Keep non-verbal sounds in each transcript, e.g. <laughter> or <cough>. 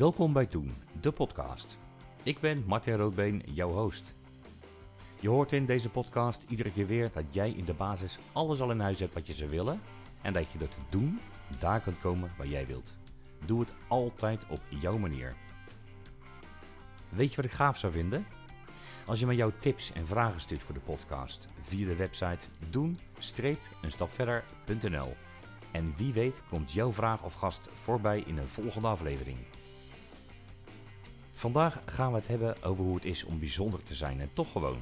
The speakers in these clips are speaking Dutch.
Welkom bij Toen, de podcast. Ik ben Martin Roodbeen, jouw host. Je hoort in deze podcast iedere keer weer dat jij in de basis alles al in huis hebt wat je zou willen en dat je door te doen daar kunt komen waar jij wilt. Doe het altijd op jouw manier. Weet je wat ik gaaf zou vinden? Als je me jouw tips en vragen stuurt voor de podcast via de website doen-eenstapverder.nl En wie weet komt jouw vraag of gast voorbij in een volgende aflevering. Vandaag gaan we het hebben over hoe het is om bijzonder te zijn en toch gewoon.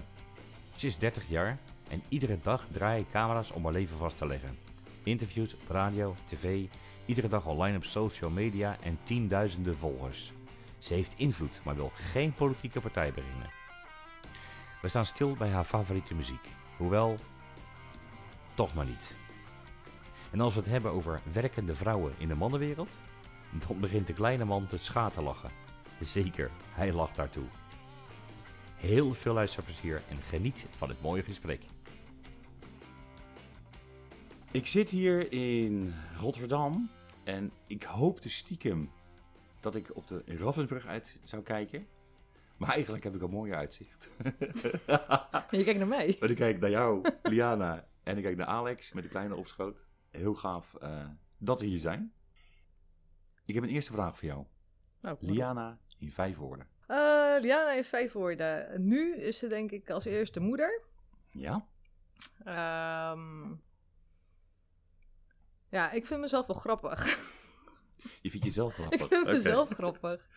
Ze is 30 jaar en iedere dag draai ik camera's om haar leven vast te leggen. Interviews radio, tv, iedere dag online op social media en tienduizenden volgers. Ze heeft invloed, maar wil geen politieke partij beginnen. We staan stil bij haar favoriete muziek, hoewel toch maar niet. En als we het hebben over werkende vrouwen in de mannenwereld, dan begint de kleine man te schaterlachen. Zeker, hij lacht daartoe. Heel veel luisterplezier en geniet van het mooie gesprek. Ik zit hier in Rotterdam en ik hoopte stiekem dat ik op de Raffensbrug uit zou kijken. Maar eigenlijk heb ik een mooie uitzicht. <laughs> Je kijkt naar mij. Maar ik kijk naar jou, Liana, en ik kijk naar Alex met de kleine opschoot. Heel gaaf uh, dat we hier zijn. Ik heb een eerste vraag voor jou. Oh, Liana in vijf woorden. Uh, Liana in vijf woorden. Nu is ze denk ik als eerste moeder. Ja. Um, ja, ik vind mezelf wel grappig. <laughs> Je vindt jezelf grappig? <laughs> ik vind mezelf grappig.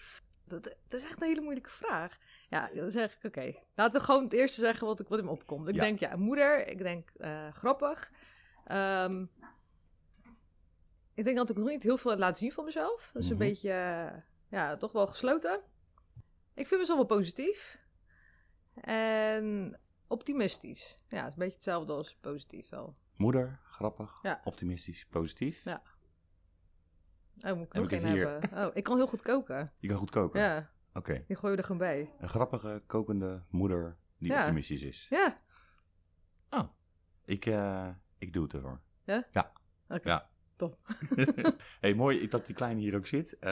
Dat, dat, is echt een hele moeilijke vraag. Ja, dan zeg ik, oké. Laten we gewoon het eerste zeggen wat, ik, wat in me opkomt. Ik Ja. denk, ja, moeder. Ik denk, uh, grappig. Ehm, ik denk dat ik nog niet heel veel laat zien van mezelf. Dat is Mhm. een beetje, uh, ja, toch wel gesloten. Ik vind mezelf wel positief. En optimistisch. Ja, het is een beetje hetzelfde als positief wel. Moeder, grappig, Ja. optimistisch, positief. Ja. Oh, moet ik ook geen hebben. Oh, ik kan heel goed koken. Je kan goed koken. Ja, Oké. die gooi je er gewoon bij. Een grappige, kokende moeder die Ja. optimistisch is. Ja, Oh. Ik, eh, ik doe het ervoor. Ja? Ja. Oké. Ja. top. <laughs> hey, mooi dat die kleine hier ook zit. Z-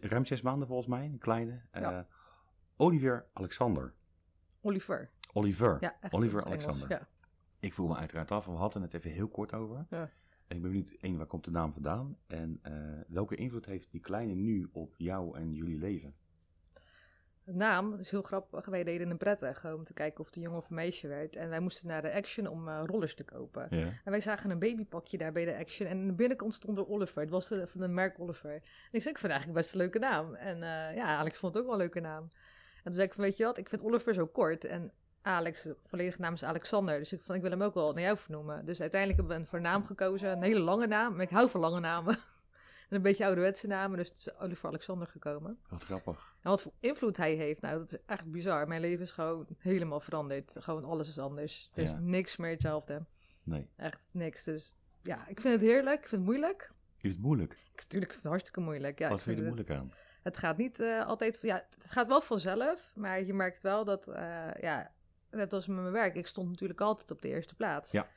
ruim zes maanden volgens mij, een kleine. Eh, Ja. Olivier Alexander. Oliver. Oliver. Ja, echt Oliver Engels, Alexander. Ja. Ik voel me uiteraard af. We hadden het even heel kort over. Ja. En ik ben benieuwd, één, waar komt de naam vandaan? En eh, welke invloed heeft die kleine nu op jou en jullie leven? De naam dat is heel grappig. Wij deden een prettig om te kijken of het een jongen of een meisje werd. En wij moesten naar de Action om eh, rollers te kopen. Ja. En wij zagen een babypakje daar bij de Action. En aan de binnenkant stond er Oliver. Het was de, van de merk Oliver. En ik zei, ik vind het eigenlijk best een leuke naam. En eh, ja, Alex vond het ook wel een leuke naam. En toen zei ik van, weet je wat, ik vind Oliver zo kort. En Alex, de volledige naam is Alexander. Dus ik, van, ik wil hem ook wel naar jou vernoemen. Dus uiteindelijk hebben we een voor naam gekozen. Een hele lange naam. Maar ik hou van lange namen. <laughs> en een beetje ouderwetse namen. Dus het is Oliver Alexander gekomen. Wat grappig. En wat voor invloed hij heeft, nou, dat is echt bizar. Mijn leven is gewoon helemaal veranderd. Gewoon alles is anders. Er is Ja. niks meer hetzelfde. Nee. Echt niks. Dus ja, ik vind het heerlijk. Ik vind het moeilijk. Is het moeilijk? Ik, natuurlijk vind ik het hartstikke moeilijk. Ja, Wat vind je er het, moeilijk aan? het gaat niet eh, altijd... Ja, het gaat wel vanzelf. Maar je merkt wel dat... eh, ja, net als met mijn werk. Ik stond natuurlijk altijd op de eerste plaats. Ja.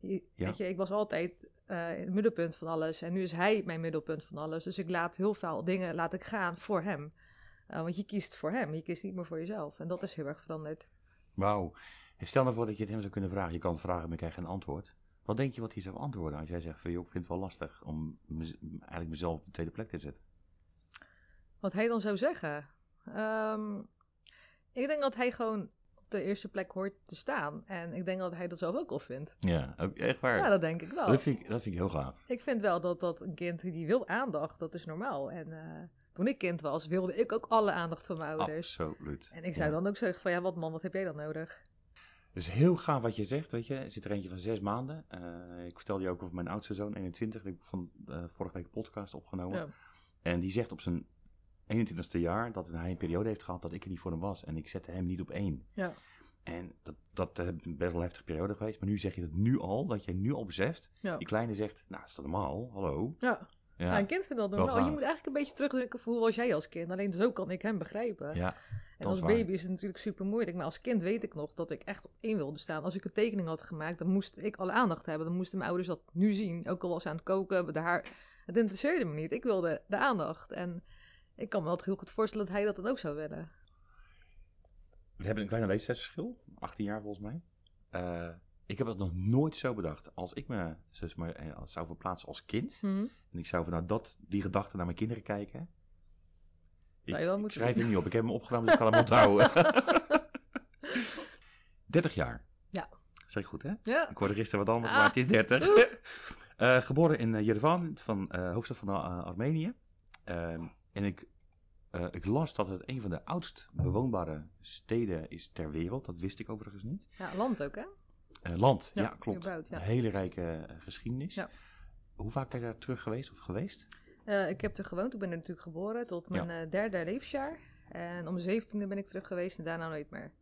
Je- Ja. Weet je, ik was altijd eh, in het middelpunt van alles. En nu is hij mijn middelpunt van alles. Dus ik laat heel veel dingen laat ik gaan voor hem. Eh, want je kiest voor hem. Je kiest niet meer voor jezelf. En dat is heel erg veranderd. Wauw. Stel nou voor dat je het hem zou kunnen vragen. Je kan het vragen, maar je krijgt geen antwoord. Wat denk je wat hij zou antwoorden als jij zegt van... joh, ik vind het wel lastig om mez- eigenlijk mezelf op de tweede plek te zetten? Wat hij dan zou zeggen. Ehm, ik denk dat hij gewoon de eerste plek hoort te staan. En ik denk dat hij dat zelf ook al vindt. Ja, echt waar. Ja, dat denk ik wel. dat, vind ik, dat vind ik heel gaaf. Ik vind wel dat, dat een kind die wil aandacht, dat is normaal. En eh, toen ik kind was, wilde ik ook alle aandacht van mijn ouders. Absoluut. En ik zou Ja. dan ook zeggen van, ja, wat man, wat heb jij dan nodig? Dus heel gaaf wat je zegt, weet je. Er zit er eentje van zes maanden. Eh, ik vertelde je ook over mijn oudste zoon, 21. Die heb ik van eh, vorige week een podcast opgenomen. Ja. En die zegt op zijn 21ste jaar dat hij een periode heeft gehad dat ik er niet voor hem was. En ik zette hem niet op één. Ja. En dat, dat is best wel een heftige periode geweest. Maar nu zeg je dat nu al, dat je nu al beseft. Ja. Die kleine zegt, nou is dat normaal? Hallo? Ja. Ja, Ja, een kind vindt dat normaal. Je gaaf. moet eigenlijk een beetje terugdrukken voor hoe was jij als kind. Alleen zo kan ik hem begrijpen. ja en als waar. baby is het natuurlijk super moeilijk. Maar als kind weet ik nog dat ik echt op één wilde staan. Als ik een tekening had gemaakt, dan moest ik alle aandacht hebben. Dan moesten mijn ouders dat nu zien. Ook al was ze aan het koken, de haar. Het interesseerde me niet. Ik wilde de aandacht. En Ik kan me wel heel goed voorstellen dat hij dat dan ook zou willen. We hebben een kleine leeftijdsverschil, 18 jaar volgens mij. Eh, ik heb het nog nooit zo bedacht. Als ik me zeg maar, eh, zou verplaatsen als kind. Hm. En ik zou vanuit dat, die gedachte naar mijn kinderen kijken. Ik, wel ik schrijf hem niet op. Ik heb hem opgedaan, dus ik ga hem <laughs> onthouden. <laughs> 30 jaar. Ja. Zeg ik goed, hè? Ja. Ik hoorde gisteren wat anders, Ah. maar het is 30. <laughs> Eh, geboren in Yerevan, van, hoofdstad van Armenië. Ehm, en ik, eh, ik las dat het een van de oudst bewoonbare steden is ter wereld. Dat wist ik overigens niet. ja, land ook hè? Eh, land, ja, Ja, klopt. ja. Een hele rijke eh, geschiedenis. Ja. Hoe vaak ben je daar terug geweest of geweest? Ik heb er gewoond. Ik ben er natuurlijk geboren tot mijn derde levensjaar. En om mijn zeventiende ben ik terug geweest en daarna nooit meer.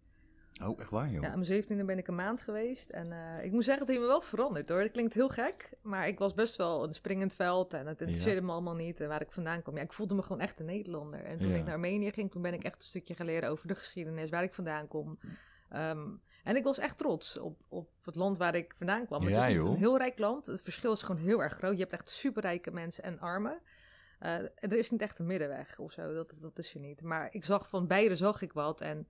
Oh, echt waar, joh? Ja, om mijn zeventiende ben ik een maand geweest. En eh, ik moet zeggen, het heeft me wel veranderd hoor. Dat klinkt heel gek, maar ik was best wel een springend veld. En het interesseerde me allemaal niet en waar ik vandaan kwam. Ja, ik voelde me gewoon echt een Nederlander. En toen Ja. ik naar Armenië ging, toen ben ik echt een stukje geleren over de geschiedenis, waar ik vandaan kom. Ehm, en ik was echt trots op, op het land waar ik vandaan kwam. Ja, het is een heel rijk land. Het verschil is gewoon heel erg groot. Je hebt echt superrijke mensen en armen. Eh, er is niet echt een middenweg of zo. Dat, dat is er niet. Maar ik zag van beide zag ik wat. En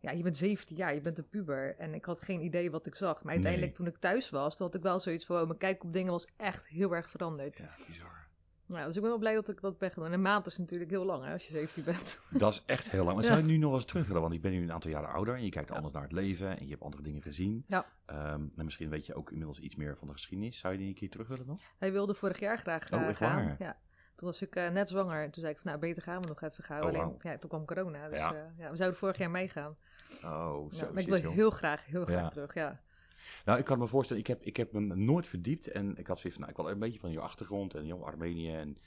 ja, je bent 17 jaar, je bent een puber. En ik had geen idee wat ik zag. Maar uiteindelijk Nee. toen ik thuis was, toen had ik wel zoiets van... oh, mijn kijk op dingen was echt heel erg veranderd. Ja, bizar. Nou, dus ik ben wel blij dat ik dat ben gedaan. En een maand is natuurlijk heel lang hè, als je 17 bent. <laughs> Dat is echt heel lang. Maar Ja. zou je nu nog eens terug willen? Want ik ben nu een aantal jaren ouder en je kijkt Ja. anders naar het leven en je hebt andere dingen gezien. Ja. Ehm, en misschien weet je ook inmiddels iets meer van de geschiedenis. Zou je die een keer terug willen nog? Hij wilde vorig jaar graag Oh, eh, echt gaan. waar? Ja. Toen was ik eh, net zwanger. En toen zei ik van, nou, beter gaan we nog even gaan. Oh, Alleen, ja, toen kwam corona. Dus Ja. ja, we zouden vorig jaar meegaan. Oh, Ja, zo maar ik wil joh. heel graag, heel graag Ja. terug, ja. Nou, ik kan me voorstellen, ik heb, ik heb me nooit verdiept. En ik had zoiets van, nou, ik wil een beetje van je achtergrond en jouw Armenië. En,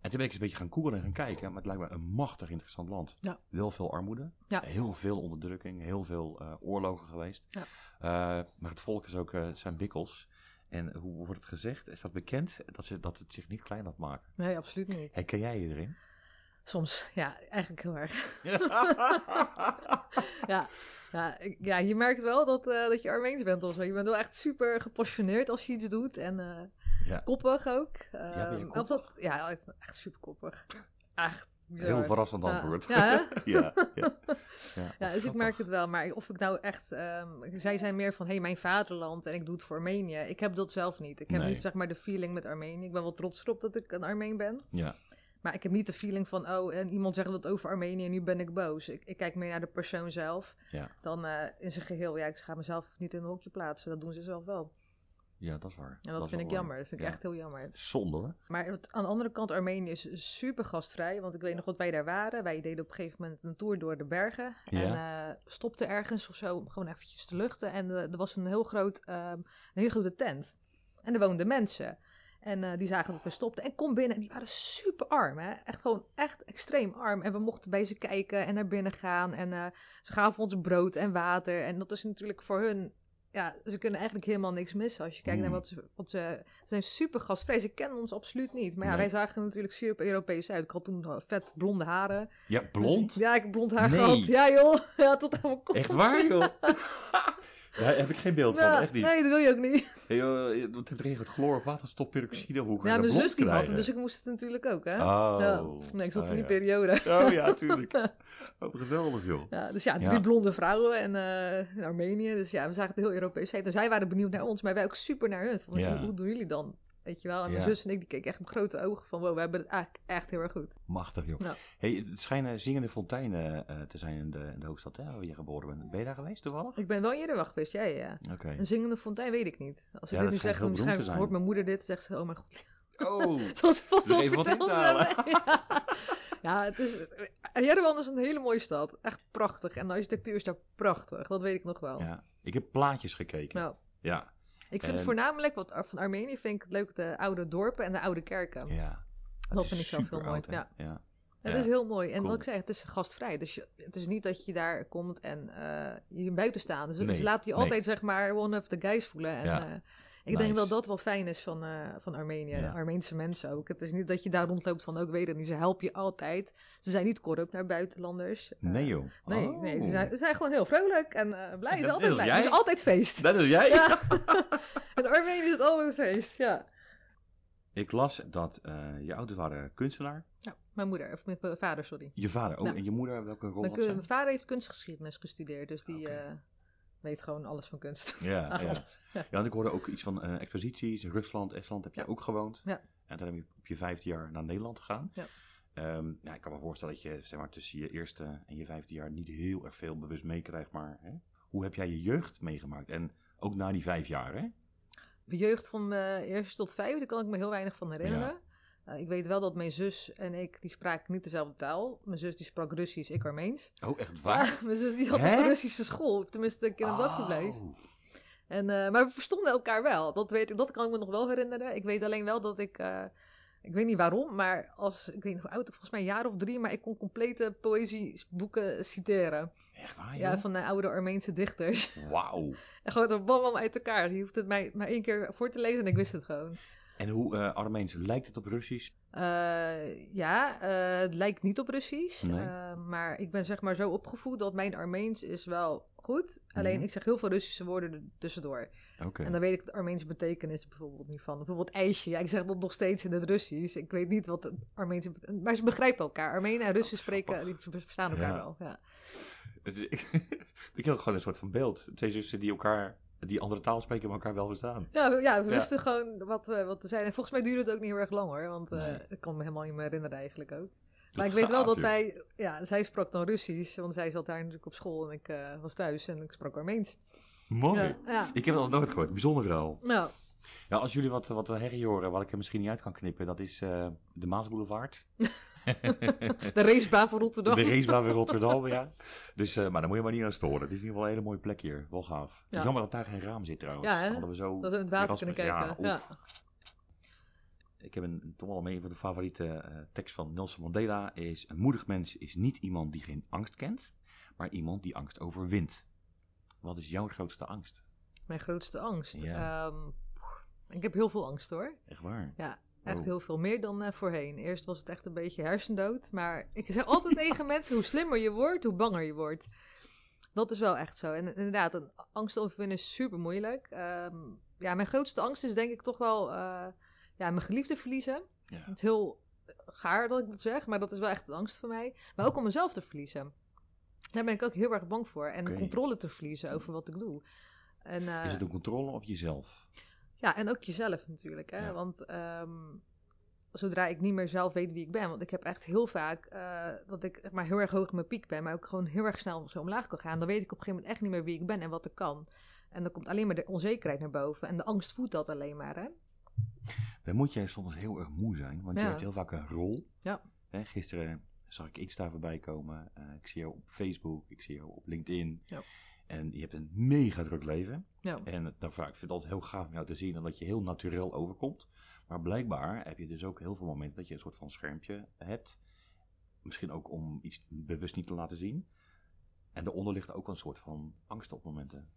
en toen ben ik eens een beetje gaan googlen en gaan kijken. Maar het lijkt me een machtig interessant land. Ja. Wel veel armoede. Ja. Heel veel onderdrukking. Heel veel eh, oorlogen geweest. Ja. Eh, maar het volk is ook, eh, zijn bikkels. En hoe wordt het gezegd? Is dat bekend? Dat, ze, dat het zich niet klein laat maken. Nee, absoluut niet. Herken jij je erin? Soms, ja, eigenlijk heel erg. <laughs> ja, ja, ik- ja, je merkt wel dat, eh, dat je Armeens bent of zo. Je bent wel echt super gepassioneerd als je iets doet. En eh, Ja. koppig ook. ben je Ehm, koppig? of dat, ja, echt super koppig. Echt bizar. Heel verrassend Ja. antwoord. Ja, <laughs> ja, ja. ja. <laughs> Ja, dus ik merk het wel. Maar of ik nou echt... ehm, zij zijn meer van, hé, hey, mijn vaderland en ik doe het voor Armenië. Ik heb dat zelf niet. Ik heb Nee. niet, zeg maar, de feeling met Armenië. Ik ben wel trots erop dat ik een Armeen ben. Ja. Maar ik heb niet de feeling van, oh, en iemand zegt dat over Armenië en nu ben ik boos. Ik, ik kijk meer naar de persoon zelf. Ja. Dan eh, in zijn geheel, ja, ik ga mezelf niet in een hokje plaatsen. Dat doen ze zelf wel. ja, dat is waar. En dat, vind ik waar. jammer. Dat vind ik Ja. echt heel jammer. Zonde hoor. Maar het- aan de andere kant, Armenië is super gastvrij. Want ik weet nog wat wij daar waren. Wij deden op een gegeven moment een tour door de bergen. En eh stopten ergens of zo om gewoon eventjes te luchten. En eh, er was een heel groot, ehm, een hele grote tent. En er woonden mensen. En eh, die zagen dat we stopten en kom binnen. En die waren super arm, hè. Echt gewoon echt extreem arm. En we mochten bij ze kijken en naar binnen gaan. En eh, ze gaven ons brood en water. En dat is natuurlijk voor hun... Ja, ze kunnen eigenlijk helemaal niks missen. Als je kijkt naar Mm. wat ze... Wat ze, ze zijn super gastvrij. Ze kennen ons absoluut niet. Maar ja, Nee. wij zagen er natuurlijk super Europees uit. Ik had toen vet blonde haren. Ja, blond? Dus- ja, ik heb blond haar Nee. gehad. Ja joh. <laughs> Ja, tot aan mijn kop. Echt waar, joh? <laughs> Daar heb ik geen beeld van, echt niet. Nee, dat wil je ook niet. Hey, joh, er ingezet? Chloor, waterstof, peroxide, hoe ga Ja, mijn zus die had het, dus ik moest het natuurlijk ook, hè. Oh. Ja. Nee, ik zat in die ja. periode. Oh ja, <laughs> tuurlijk. Wat geweldig, joh. Ja, dus ja, drie blonde vrouwen en eh, in Armenië. Dus ja, we zagen het heel Europees. En zij waren benieuwd naar ons, maar wij ook super naar hun. Van, hoe doen jullie dan? Weet je wel? En mijn Ja. zus en ik, die keken echt met grote ogen van, wow, we hebben het eigenlijk echt heel erg goed. Machtig, joh. Ja. Hey, het schijnen zingende fonteinen eh, te zijn in de, in de hoofdstad, hè, waar je geboren bent. Ben je daar geweest, toevallig? Ik ben wel eerder wacht geweest, jij ja. Oké. Een zingende fontein weet ik niet. Als ik Ja, dit nu zeg, dan hoort mijn moeder dit, zegt ze, oh mijn god. Oh, <laughs> Zoals vast al even wat verteld. <laughs> Ja. ja, het is... Jerewan is een hele mooie stad. Echt prachtig. En de architectuur is daar prachtig. Dat weet ik nog wel. ja. Ik heb plaatjes gekeken. Nou, Ja, ik vind En- voornamelijk, wat van Armenië vind ik leuk, de oude dorpen en de oude kerken. ja. dat vind ik zelf heel mooi. oud? Ja. ja. Is heel mooi. En cool. wat ik zei, het is gastvrij. Dus je, het is niet dat je daar komt en eh, je buiten staat. Dus Nee, laten je nee. altijd, zeg maar, one of the guys voelen. En Ja. eh, Nice. denk dat dat wel fijn is van, eh, van Armenië. Ja. Armeense mensen ook. Het is niet dat je daar rondloopt van, ook weet het niet. Ze helpen je altijd. Ze zijn niet corrupt naar buitenlanders. Eh, Nee, joh. Nee, Oh. nee ze, zijn, ze zijn gewoon heel vrolijk en eh, blij. Ze zijn altijd blij. Het jij? is altijd feest. Dat is jij? Ja. <laughs> <laughs> In Armenië is het altijd feest, ja. Ik las dat je ouders waren kunstenaar. Ja, mijn moeder, of mijn vader, sorry. Je vader, oh, Ja. en je moeder, welke rol Mijn, had zij? mijn vader heeft kunstgeschiedenis gestudeerd, dus die Oké. Eh, weet gewoon alles van kunst. Ja, <laughs> ja. Ja. en ik hoorde ook iets van eh, exposities. In Rusland, Estland heb je Ja. ook gewoond. Ja. En dan heb je op je vijfde jaar naar Nederland gegaan. Ja. Ehm, ja, ik kan me voorstellen dat je zeg maar, tussen je eerste en je vijfde jaar niet heel erg veel bewust meekrijgt. Maar hè? hoe heb jij je jeugd meegemaakt? En ook na die vijf jaar, hè? Mijn jeugd van mijn eerste tot vijfde kan ik me heel weinig van herinneren. Eh, ik weet wel dat mijn zus en ik, die spraken niet dezelfde taal. Mijn zus die sprak Russisch, ik Armeens. Oh, echt waar? Ja, <laughs> mijn zus die had een Russische school, tenminste ik in een dagverblijf. Oh. En, eh, maar we verstonden elkaar wel. Dat, weet ik, dat kan ik me nog wel herinneren. Ik weet alleen wel dat ik. eh, ik weet niet waarom, maar als. Ik weet niet hoe oud, volgens mij een jaar of drie. Maar ik kon complete poëzieboeken citeren. Echt waar, Ja, van de oude Armeense dichters. Wauw. <laughs> En gewoon er bam, bam uit elkaar. Je hoeft het mij maar één keer voor te lezen en ik wist het gewoon. En hoe eh Armeens lijkt het op Russisch? Eh, ja, eh, het lijkt niet op Russisch. Nee. maar ik ben zeg maar zo opgevoed dat mijn Armeens is wel goed. Alleen Mhm. ik zeg heel veel Russische woorden er tussendoor. Oké. En dan weet ik de Armeense betekenis bijvoorbeeld niet van. Bijvoorbeeld ijsje. Ja, ik zeg dat nog steeds in het Russisch. Ik weet niet wat het Armeense Maar ze begrijpen elkaar. Armenen en Russen spreken, die verstaan elkaar Ja. wel. Ja. <laughs> Ik heb gewoon een soort van beeld. Twee zussen die elkaar, die andere taal spreken, maar elkaar wel verstaan. Ja, we, ja, we Ja. wisten gewoon wat, we wat te zijn. En volgens mij duurde het ook niet heel erg lang hoor. Want eh Nee. ik kan me helemaal niet meer herinneren eigenlijk ook. Maar ik weet wel dat wij... Ja, zij sprak dan Russisch. Want zij zat daar natuurlijk op school. En ik eh, was thuis. En ik sprak Armeens. Mooi. Ja, ja. Ik heb het nog nooit gehoord. Bijzonder verhaal. Nou, Ja, als jullie wat, wat herrie horen, wat ik er misschien niet uit kan knippen, dat is eh, de Maasboulevard. <laughs> <laughs> de racebaan van Rotterdam. De racebaan bij Rotterdam, ja. Dus, eh, maar daar moet je maar niet aan storen. Het is in ieder geval een hele mooie plek hier. Wel gaaf. Ja. Jammer dat daar geen raam zit trouwens. Ja, hè? Dan hadden we zo... Dat we in het water kunnen kijken. ja. Ik heb een, toch wel een van de favoriete eh, tekst van Nelson Mandela is... Een moedig mens is niet iemand die geen angst kent, maar iemand die angst overwint. Wat is jouw grootste angst? Mijn grootste angst. Ja. Ehm, ik heb heel veel angst hoor. Echt waar? Ja, echt heel veel meer dan eh, voorheen. Eerst was het echt een beetje hersendood. Maar ik zeg altijd tegen <laughs> mensen: hoe slimmer je wordt, hoe banger je wordt. Dat is wel echt zo. En inderdaad, een angst overwinnen is super moeilijk. Ehm, ja, mijn grootste angst is denk ik toch wel eh, ja, mijn geliefde verliezen. Ja. Het is heel gaar dat ik dat zeg, maar dat is wel echt een angst voor mij. Maar ook om mezelf te verliezen. Daar ben ik ook heel erg bang voor. En de controle te verliezen over wat ik doe. En, eh, Is het een controle op jezelf? Ja, en ook jezelf natuurlijk. Hè? Ja. Want ehm, zodra ik niet meer zelf weet wie ik ben, want ik heb echt heel vaak eh, dat ik maar heel erg hoog in mijn piek ben, maar ook gewoon heel erg snel zo omlaag kan gaan, dan weet ik op een gegeven moment echt niet meer wie ik ben en wat ik kan. En dan komt alleen maar de onzekerheid naar boven en de angst voedt dat alleen maar. Hè? Dan moet jij soms heel erg moe zijn, want je hebt heel vaak een rol. Ja. Hè, gisteren zag ik Insta voorbij komen. eh, ik zie jou op Facebook, ik zie jou op LinkedIn. Ja. En je hebt een mega druk leven. Ja. En het- nou, vaak- ik vind het altijd heel gaaf om jou te zien en dat je heel natuurlijk overkomt. Maar blijkbaar heb je dus ook heel veel momenten dat je een soort van schermpje hebt. Misschien ook om iets bewust niet te laten zien. En daaronder ligt ook een soort van angst op momenten.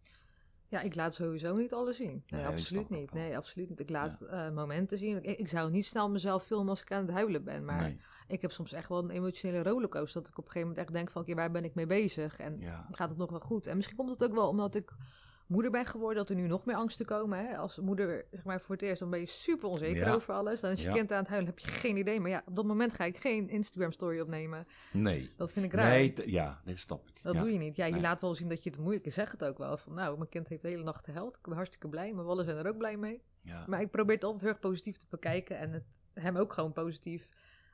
Ja, ik laat sowieso niet alles zien. Nee, absoluut niet. Nee, absoluut niet. Ik laat eh, momenten zien. Ik, ik zou niet snel mezelf filmen als ik aan het huilen ben, maar nee. Ik heb soms echt wel een emotionele rollercoaster dat ik op een gegeven moment echt denk van, oké, waar ben ik mee bezig? En Ja. gaat het nog wel goed. En misschien komt het ook wel omdat ik moeder ben geworden, dat er nu nog meer angsten komen. Hè? Als moeder, zeg maar, voor het eerst, dan ben je super onzeker Ja. over alles. Dan is je Ja. kind aan het huilen, heb je geen idee. Maar ja, op dat moment ga ik geen Instagram-story opnemen. Nee. Dat vind ik raar. Nee, ja, dat snap ik. Dat ja. doe je niet. Ja, je Nee. laat wel zien dat je het moeilijk is. Zeg het ook wel. Van, nou, mijn kind heeft de hele nacht gehuild. Ik ben hartstikke blij. Mijn wallen zijn er ook blij mee. Ja. Maar ik probeer het altijd heel erg positief te bekijken. En het, hem ook gewoon positief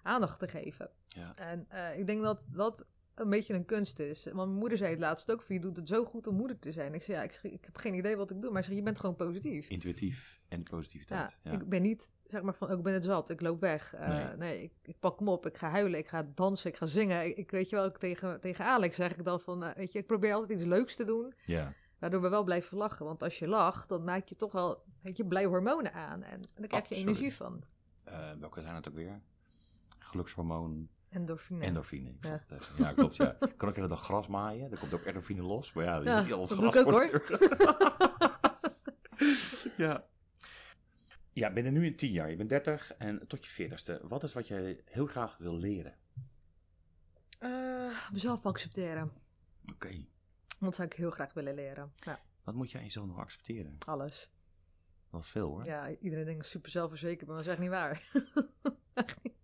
aandacht te geven. Ja. En eh, ik denk dat dat een beetje een kunst is. Want mijn moeder zei het laatst ook, van je doet het zo goed om moeder te zijn. Ik zei, ja, ik, ik heb geen idee wat ik doe, maar ik je bent gewoon positief. Intuïtief en positiviteit. Ja. ik ben niet, zeg maar van, ook ben het zat, ik loop weg. Eh, Nee. nee, ik, ik pak hem op, ik ga huilen, ik ga dansen, ik ga zingen. Ik, ik weet je wel, ik tegen, tegen Alex zeg ik dan van, eh, weet je, ik probeer altijd iets leuks te doen, ja. waardoor we wel blijven lachen. Want als je lacht, dan maak je toch wel, weet je, blij hormonen aan. En, en dan krijg je energie van. Welke zijn het ook weer? Gelukshormoon, Endorfine. endorfine. Ik Ja. het. Ja, klopt. Ja. <laughs> Kan even dag gras maaien? Dan komt ook endorfine los. Maar ja, Ja, al het dat gras doe ik ook, wordt- <laughs> ja. Ja, ben je nu in 10 jaar. Je bent 30 en tot je 40ste. Wat is wat jij heel graag wil leren? Eh, mezelf accepteren. Oké. Dat zou ik heel graag willen leren. Ja, Wat moet jij jezelf nog accepteren? alles. Dat is veel hoor. Ja, iedereen denkt super zelfverzekerd, maar dat is echt niet waar. <laughs> echt niet.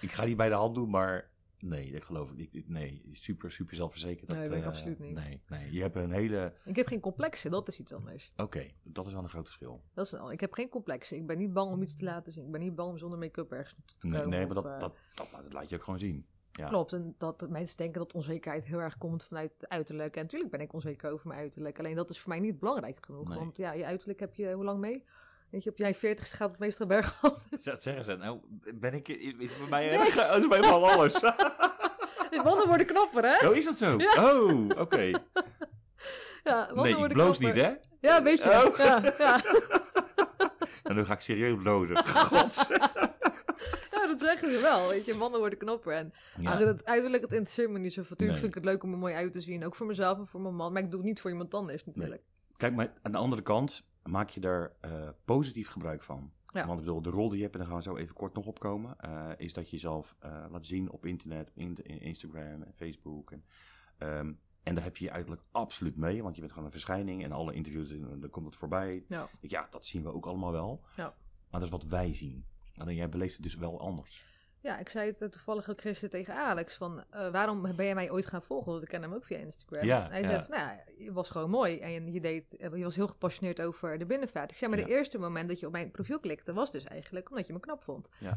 Ik ga niet bij de hand doen, maar nee, dat geloof ik niet. Nee, super, super zelfverzekerd. Nee, dat ik eh, absoluut niet. Nee, nee, je hebt een hele... Ik heb geen complexen, dat is iets anders. Oké, dat is wel een groot verschil. Dat is, ik heb geen complexen. Ik ben niet bang om iets te laten zien. Ik ben niet bang om zonder make-up ergens te Nee, komen. nee maar of, dat, eh, dat, dat, dat laat je ook gewoon zien. Ja. Klopt, en dat mensen denken dat onzekerheid heel erg komt vanuit het uiterlijk. En natuurlijk ben ik onzeker over mijn uiterlijk. Alleen dat is voor mij niet belangrijk genoeg. Nee. Want ja, je uiterlijk heb je hoe lang mee? Weet je, op jij 40 gaat het meestal bergaf. <laughs> Zeg- Zeggen ze, nou, ben ik, is bij mij erg? <laughs> Dat is bij mij van alles. <laughs> Die mannen worden knapper, hè? Oh, is dat zo? Ja. Oh, oké. Ja, mannen Nee, worden bloos niet, hè? Ja, weet je. Oh. Ja, ja. En nu ga ik serieus blozen. God. ja, dat zeggen ze wel. Weet je, mannen worden knapper. En Ja. ja. het uiterlijk, het interesseert me niet zo. Natuurlijk Nee. vind ik het leuk om er mooi uit te zien. Ook voor mezelf en voor mijn man. Maar ik doe het niet voor iemand anders natuurlijk. Kijk, maar aan de andere kant maak je daar eh, positief gebruik van. Ja. Want ik bedoel, de rol die je hebt, en daar gaan we zo even kort nog op komen, eh, is dat je jezelf eh, laat zien op internet, in, in Instagram en Facebook. En, ehm, en daar heb je je uiterlijk absoluut mee, want je bent gewoon een verschijning en alle interviews, dan komt het voorbij. Ja. Ja, dat zien we ook allemaal wel. Ja. Maar dat is wat wij zien. Alleen jij beleeft het dus wel anders. Ja, ik zei het toevallig ook gisteren tegen Alex. Van, eh, waarom ben jij mij ooit gaan volgen? Want ik ken hem ook via Instagram. Ja, hij ja. zei van, nou, je was gewoon mooi. En je, deed, eh, je was heel gepassioneerd over de binnenvaart. Ik zei, maar Ja. de eerste moment dat je op mijn profiel klikte... was dus eigenlijk omdat je me knap vond. Ja.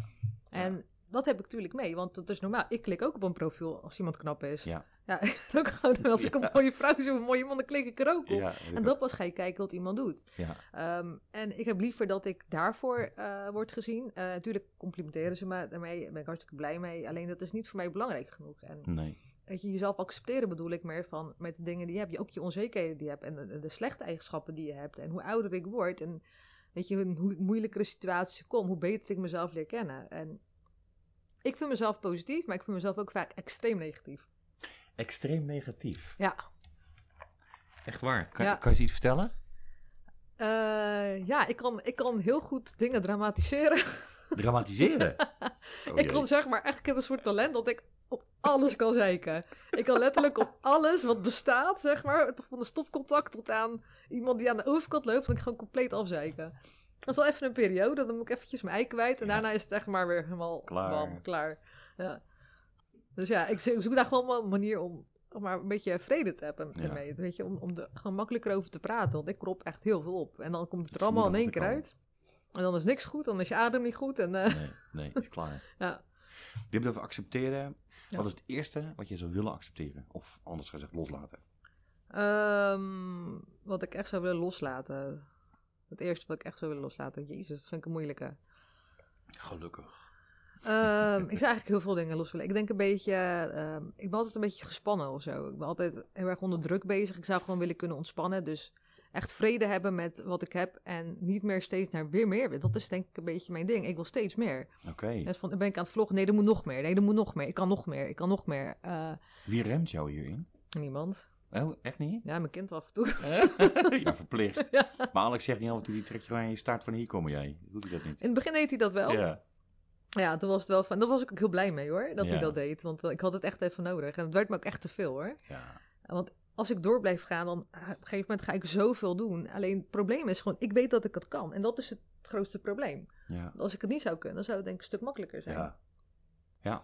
En dat heb ik natuurlijk mee. Want dat is normaal. Ik klik ook op een profiel als iemand knap is. Ja. Ja, <laughs> ook gewoon als ik Ja. een mooie vrouw zie of een mooie man... dan klik ik er ook op. Ja, En dat pas ga je kijken wat iemand doet. ja. Ehm, en ik heb liever dat ik daarvoor eh word gezien. Eh, natuurlijk complimenteren ze me daarmee, daar ben ik hartstikke blij mee. Alleen dat is niet voor mij belangrijk genoeg. En Nee. dat je jezelf accepteren bedoel ik meer van met de dingen die je hebt. Ook je onzekerheden die je hebt en de, de slechte eigenschappen die je hebt. En hoe ouder ik word en weet je, hoe, moeilijkere situaties ik kom, hoe beter ik mezelf leer kennen. En ik vind mezelf positief, maar ik vind mezelf ook vaak extreem negatief. Extreem negatief. Ja. Echt waar. Kan, Ja. kan je iets vertellen? Eh, ja, ik kan, ik kan heel goed dingen dramatiseren. <laughs> Dramatiseren. <laughs> Oh, ik kan zeg maar echt, ik heb een soort talent dat ik op alles kan zeiken. Ik kan letterlijk op alles wat bestaat, zeg maar, van de stopcontact tot aan iemand die aan de overkant loopt, dan ik gewoon compleet afzeiken. Dat is wel even een periode, dan moet ik eventjes mijn ei kwijt en Ja. daarna is het echt maar weer helemaal Klaar. bam, klaar. Ja. Dus ja, ik zo- zoek daar gewoon wel een manier om, om maar een beetje vrede te hebben Ja. ermee. Weet je, om, om er gewoon makkelijker over te praten, want ik krop echt heel veel op. En dan komt het er allemaal in één keer uit. En dan is niks goed, dan is je adem niet goed en eh, Nee, nee, is klaar. <laughs> ja. Je hebt het over accepteren. Wat is het eerste wat je zou willen accepteren? Of anders gezegd loslaten? Ehm, wat ik echt zou willen loslaten. Het eerste wat ik echt zou willen loslaten. Jezus, dat vind ik een moeilijke. Gelukkig. Ehm, ik <laughs> zou eigenlijk heel veel dingen los willen. Ik denk een beetje. ehm, ik ben altijd een beetje gespannen of zo. Ik ben altijd heel erg onder druk bezig. Ik zou gewoon willen kunnen ontspannen. Dus echt vrede hebben met wat ik heb. En niet meer steeds naar weer meer. Dat is denk ik een beetje mijn ding. Ik wil steeds meer. Oké. Dus van, dan ben ik aan het vloggen. Nee, er moet nog meer. Nee, er moet nog meer. Ik kan nog meer. Ik kan nog meer. Eh, Wie remt jou hierin? niemand. Oh, echt niet? Ja, mijn kind af en toe. <laughs> ja, verplicht. Ja. Maar Alex zegt niet af en toe, die trekt je aan je staart van hier komen jij. Doet hij dat niet? In het begin deed hij dat wel. Ja. Ja, toen was het wel van. Daar was ik ook heel blij mee hoor. Dat Ja. hij dat deed. Want eh, ik had het echt even nodig. En het werd me ook echt te veel hoor. ja. Want als ik door blijf gaan, dan eh, op een gegeven moment ga ik zoveel doen. Alleen het probleem is gewoon, ik weet dat ik het kan. En dat is het grootste probleem. Ja. Als ik het niet zou kunnen, dan zou het denk ik een stuk makkelijker zijn. Ja. Ja.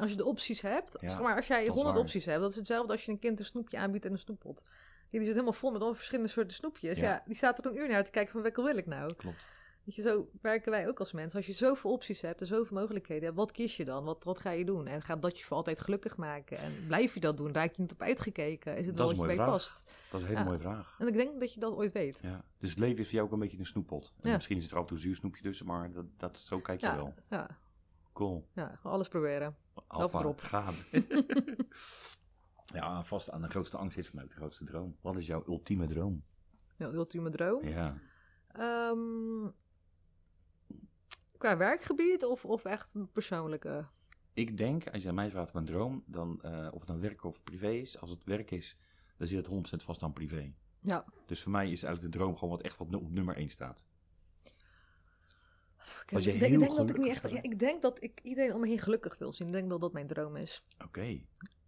Als je de opties hebt, Ja, zeg maar, als jij dat is honderd waar. opties hebt, dat is hetzelfde als je een kind een snoepje aanbiedt in een snoeppot. Die zit helemaal vol met allemaal verschillende soorten snoepjes. Ja. Ja. die staat er een uur naar te kijken van welke wil ik nou. Klopt. Weet je, zo werken wij ook als mensen. Als je zoveel opties hebt en zoveel mogelijkheden hebt, wat kies je dan? Wat, wat ga je doen? En gaat dat je voor altijd gelukkig maken? En blijf je dat doen? Raak je niet op uitgekeken? Is het Dat wel wat je bij past? Dat is een hele Ja. mooie vraag. En ik denk dat je dat ooit weet. Ja. Dus het leven is voor jou ook een beetje een snoeppot. En Ja. Misschien is er af en toe een zuursnoepje tussen, maar dat, dat, zo kijk je Ja, wel. ja, Cool. ja, alles proberen. Alpha, erop. gaan. <laughs> <laughs> ja, vast aan de grootste angst is vanuit de grootste droom. Wat is jouw ultieme droom? Ja, ultieme droom. Ja. Ehm, qua werkgebied of, of echt een persoonlijke? Ik denk, als je aan mij vraagt mijn droom, dan, eh, of het nou werk of privé is, als het werk is, dan zit het 100% vast aan privé. Ja, Dus voor mij is eigenlijk de droom gewoon wat echt wat op nummer 1 staat. Ik, Als je ik denk, heel ik denk dat ik niet echt. Ja, ik denk dat ik iedereen om me heen gelukkig wil zien. Ik denk dat dat mijn droom is. Oké.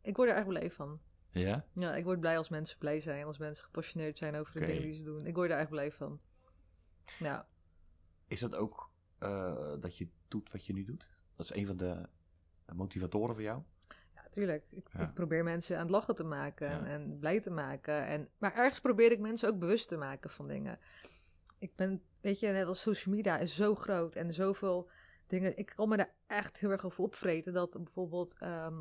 Ik word er echt blij van. Ja? Ja, ik word blij als mensen blij zijn, als mensen gepassioneerd zijn over de dingen die ze doen. Ik word er echt blij van. Ja. Is dat ook eh, dat je doet wat je nu doet? Dat is een van de motivatoren voor jou? Ja, tuurlijk. Ik, Ja. ik probeer mensen aan het lachen te maken Ja. en blij te maken. En, maar ergens probeer ik mensen ook bewust te maken van dingen. Ik ben, weet je, net als social media is zo groot en zoveel dingen. Ik kan me daar echt heel erg over opvreten. Dat bijvoorbeeld ehm,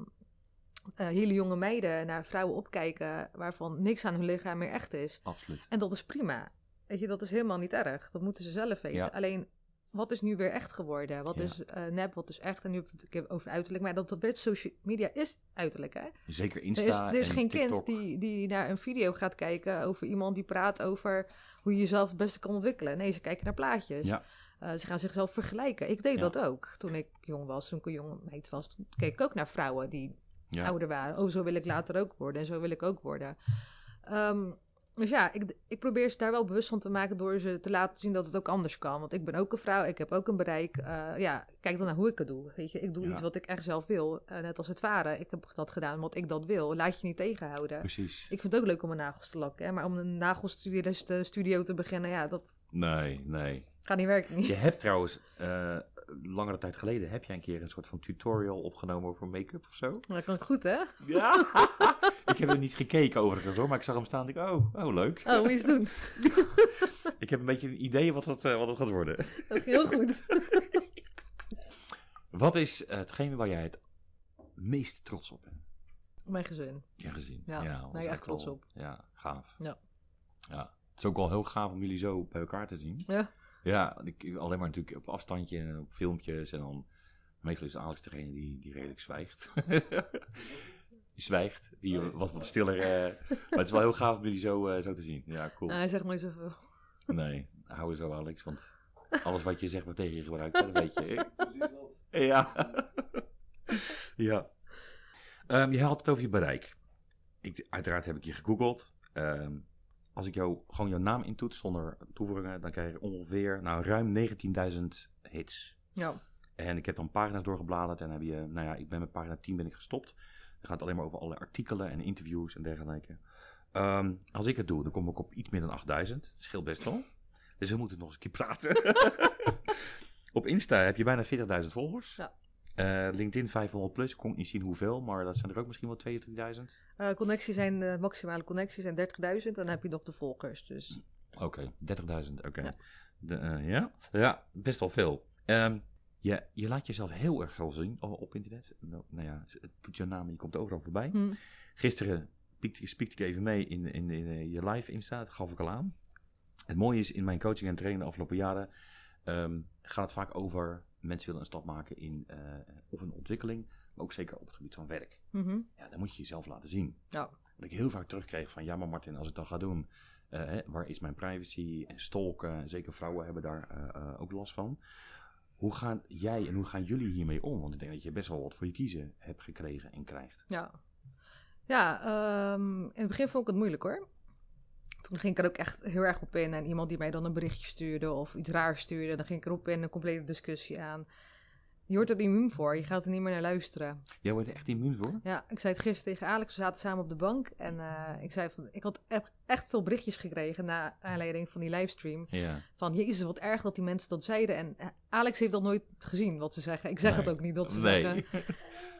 eh, hele jonge meiden naar vrouwen opkijken waarvan niks aan hun lichaam meer echt is. Absoluut. En dat is prima. Weet je, dat is helemaal niet erg. Dat moeten ze zelf weten. Ja. Alleen, wat is nu weer echt geworden? Wat Ja. is eh, nep, wat is echt? En nu heb ik het over uiterlijk. Maar dat, dat werd social media is uiterlijk, hè? Zeker Er Insta is, er is en geen TikTok. kind die, die naar een video gaat kijken over iemand die praat over hoe je jezelf het beste kan ontwikkelen. Nee, ze kijken naar plaatjes. Ja. Eh, ze gaan zichzelf vergelijken. Ik deed Ja. dat ook. Toen ik jong was, toen ik een jonge meid was, toen keek ik ook naar vrouwen die Ja. ouder waren. Oh, zo wil ik later ook worden en zo wil ik ook worden. Ehm, dus ja, ik, ik probeer ze daar wel bewust van te maken door ze te laten zien dat het ook anders kan. Want ik ben ook een vrouw, ik heb ook een bereik. Eh, ja, kijk dan naar hoe ik het doe. Weet je, ik doe Ja. iets wat ik echt zelf wil. Eh, net als het varen. Ik heb dat gedaan omdat ik dat wil. Laat je niet tegenhouden. Precies. Ik vind het ook leuk om mijn nagels te lakken. Hè? Maar om een nagelstudio te beginnen, ja, dat Nee, nee. Gaat niet werken. Niet. Je hebt trouwens, eh, langere tijd geleden, heb jij een keer een soort van tutorial opgenomen over make-up of zo? Dat kan goed, hè? Ja. <laughs> ik heb er niet gekeken overigens hoor, maar ik zag hem staan en ik, oh, oh leuk. Oh, moet je eens doen. <laughs> Ik heb een beetje een idee wat het, eh, wat het gaat worden. Dat ging heel goed. <laughs> Wat is hetgene waar jij het meest trots op bent? Mijn gezin. Je gezien. Ja, dat ben is ik echt wel- trots op. Ja, gaaf. Ja. ja. Het is ook wel heel gaaf om jullie zo bij elkaar te zien. Ja. Ja, ik, alleen maar natuurlijk op afstandje en op filmpjes en dan meestal is Alex degene die, die redelijk zwijgt. <laughs> die zwijgt, die wat wat stiller. eh, maar het is wel heel gaaf om jullie zo, eh, zo te zien. Ja, cool. Nou, hij zegt maar niet zoveel. Nee, hou er zo Alex, want alles wat je zegt wordt tegen je gebruikt, <laughs> dat weet je. Ja. <laughs> ja. Ehm, je had het over je bereik. Ik, uiteraard heb ik je gegoogeld. Ehm, als ik jou, gewoon jouw naam intoets zonder toevoegingen, dan krijg je ongeveer nou, ruim 19.000 hits. Ja. En ik heb dan pagina's doorgebladerd en heb je, nou ja, ik ben met pagina 10 ben ik gestopt. Dan gaat het alleen maar over alle artikelen en interviews en dergelijke. Ehm, als ik het doe, dan kom ik op iets meer dan 8000. Scheelt best wel. Dus we moeten nog eens een keer praten. <laughs> op Insta heb je bijna 40.000 volgers. Ja. Eh, LinkedIn 500 plus. Ik kon niet zien hoeveel, maar dat zijn er ook misschien wel 22.000. Eh, connecties zijn, de maximale connecties zijn 30.000 en dan heb je nog de volgers. Dus Oké, 30.000, oké. Ja. Ja? ja, best wel veel. Ehm, je, je laat jezelf heel erg veel zien op internet. Nou, nou ja, het doet je naam en je komt overal voorbij. hm. Gisteren piekte, spiekte ik even mee in, in, in, je live Insta, dat gaf ik al aan. Het mooie is, in mijn coaching en training de afgelopen jaren ehm, gaat het vaak over mensen willen een stap maken in eh, of een ontwikkeling, maar ook zeker op het gebied van werk. Mhm. Ja, dan moet je jezelf laten zien. Ja. Wat ik heel vaak terugkreeg van, ja maar Martin, als ik dat ga doen, eh, hè, waar is mijn privacy en stalken, zeker vrouwen hebben daar eh, ook last van. Hoe gaan jij en hoe gaan jullie hiermee om? Want ik denk dat je best wel wat voor je kiezen hebt gekregen en krijgt. Ja, ja ehm, in het begin vond ik het moeilijk hoor. Toen ging ik er ook echt heel erg op in. En iemand die mij dan een berichtje stuurde of iets raars stuurde, dan ging ik erop in, een complete discussie aan. Je hoort er immuun voor, je gaat er niet meer naar luisteren. Jij wordt er echt immuun voor? Ja, ik zei het gisteren tegen Alex, we zaten samen op de bank. En eh, ik zei van, ik had echt, veel berichtjes gekregen na aanleiding van die livestream. Ja. Van, jezus, wat erg dat die mensen dat zeiden. En eh, Alex heeft dat nooit gezien, wat ze zeggen. Ik zeg Nee. het ook niet, dat ze Nee. zeggen.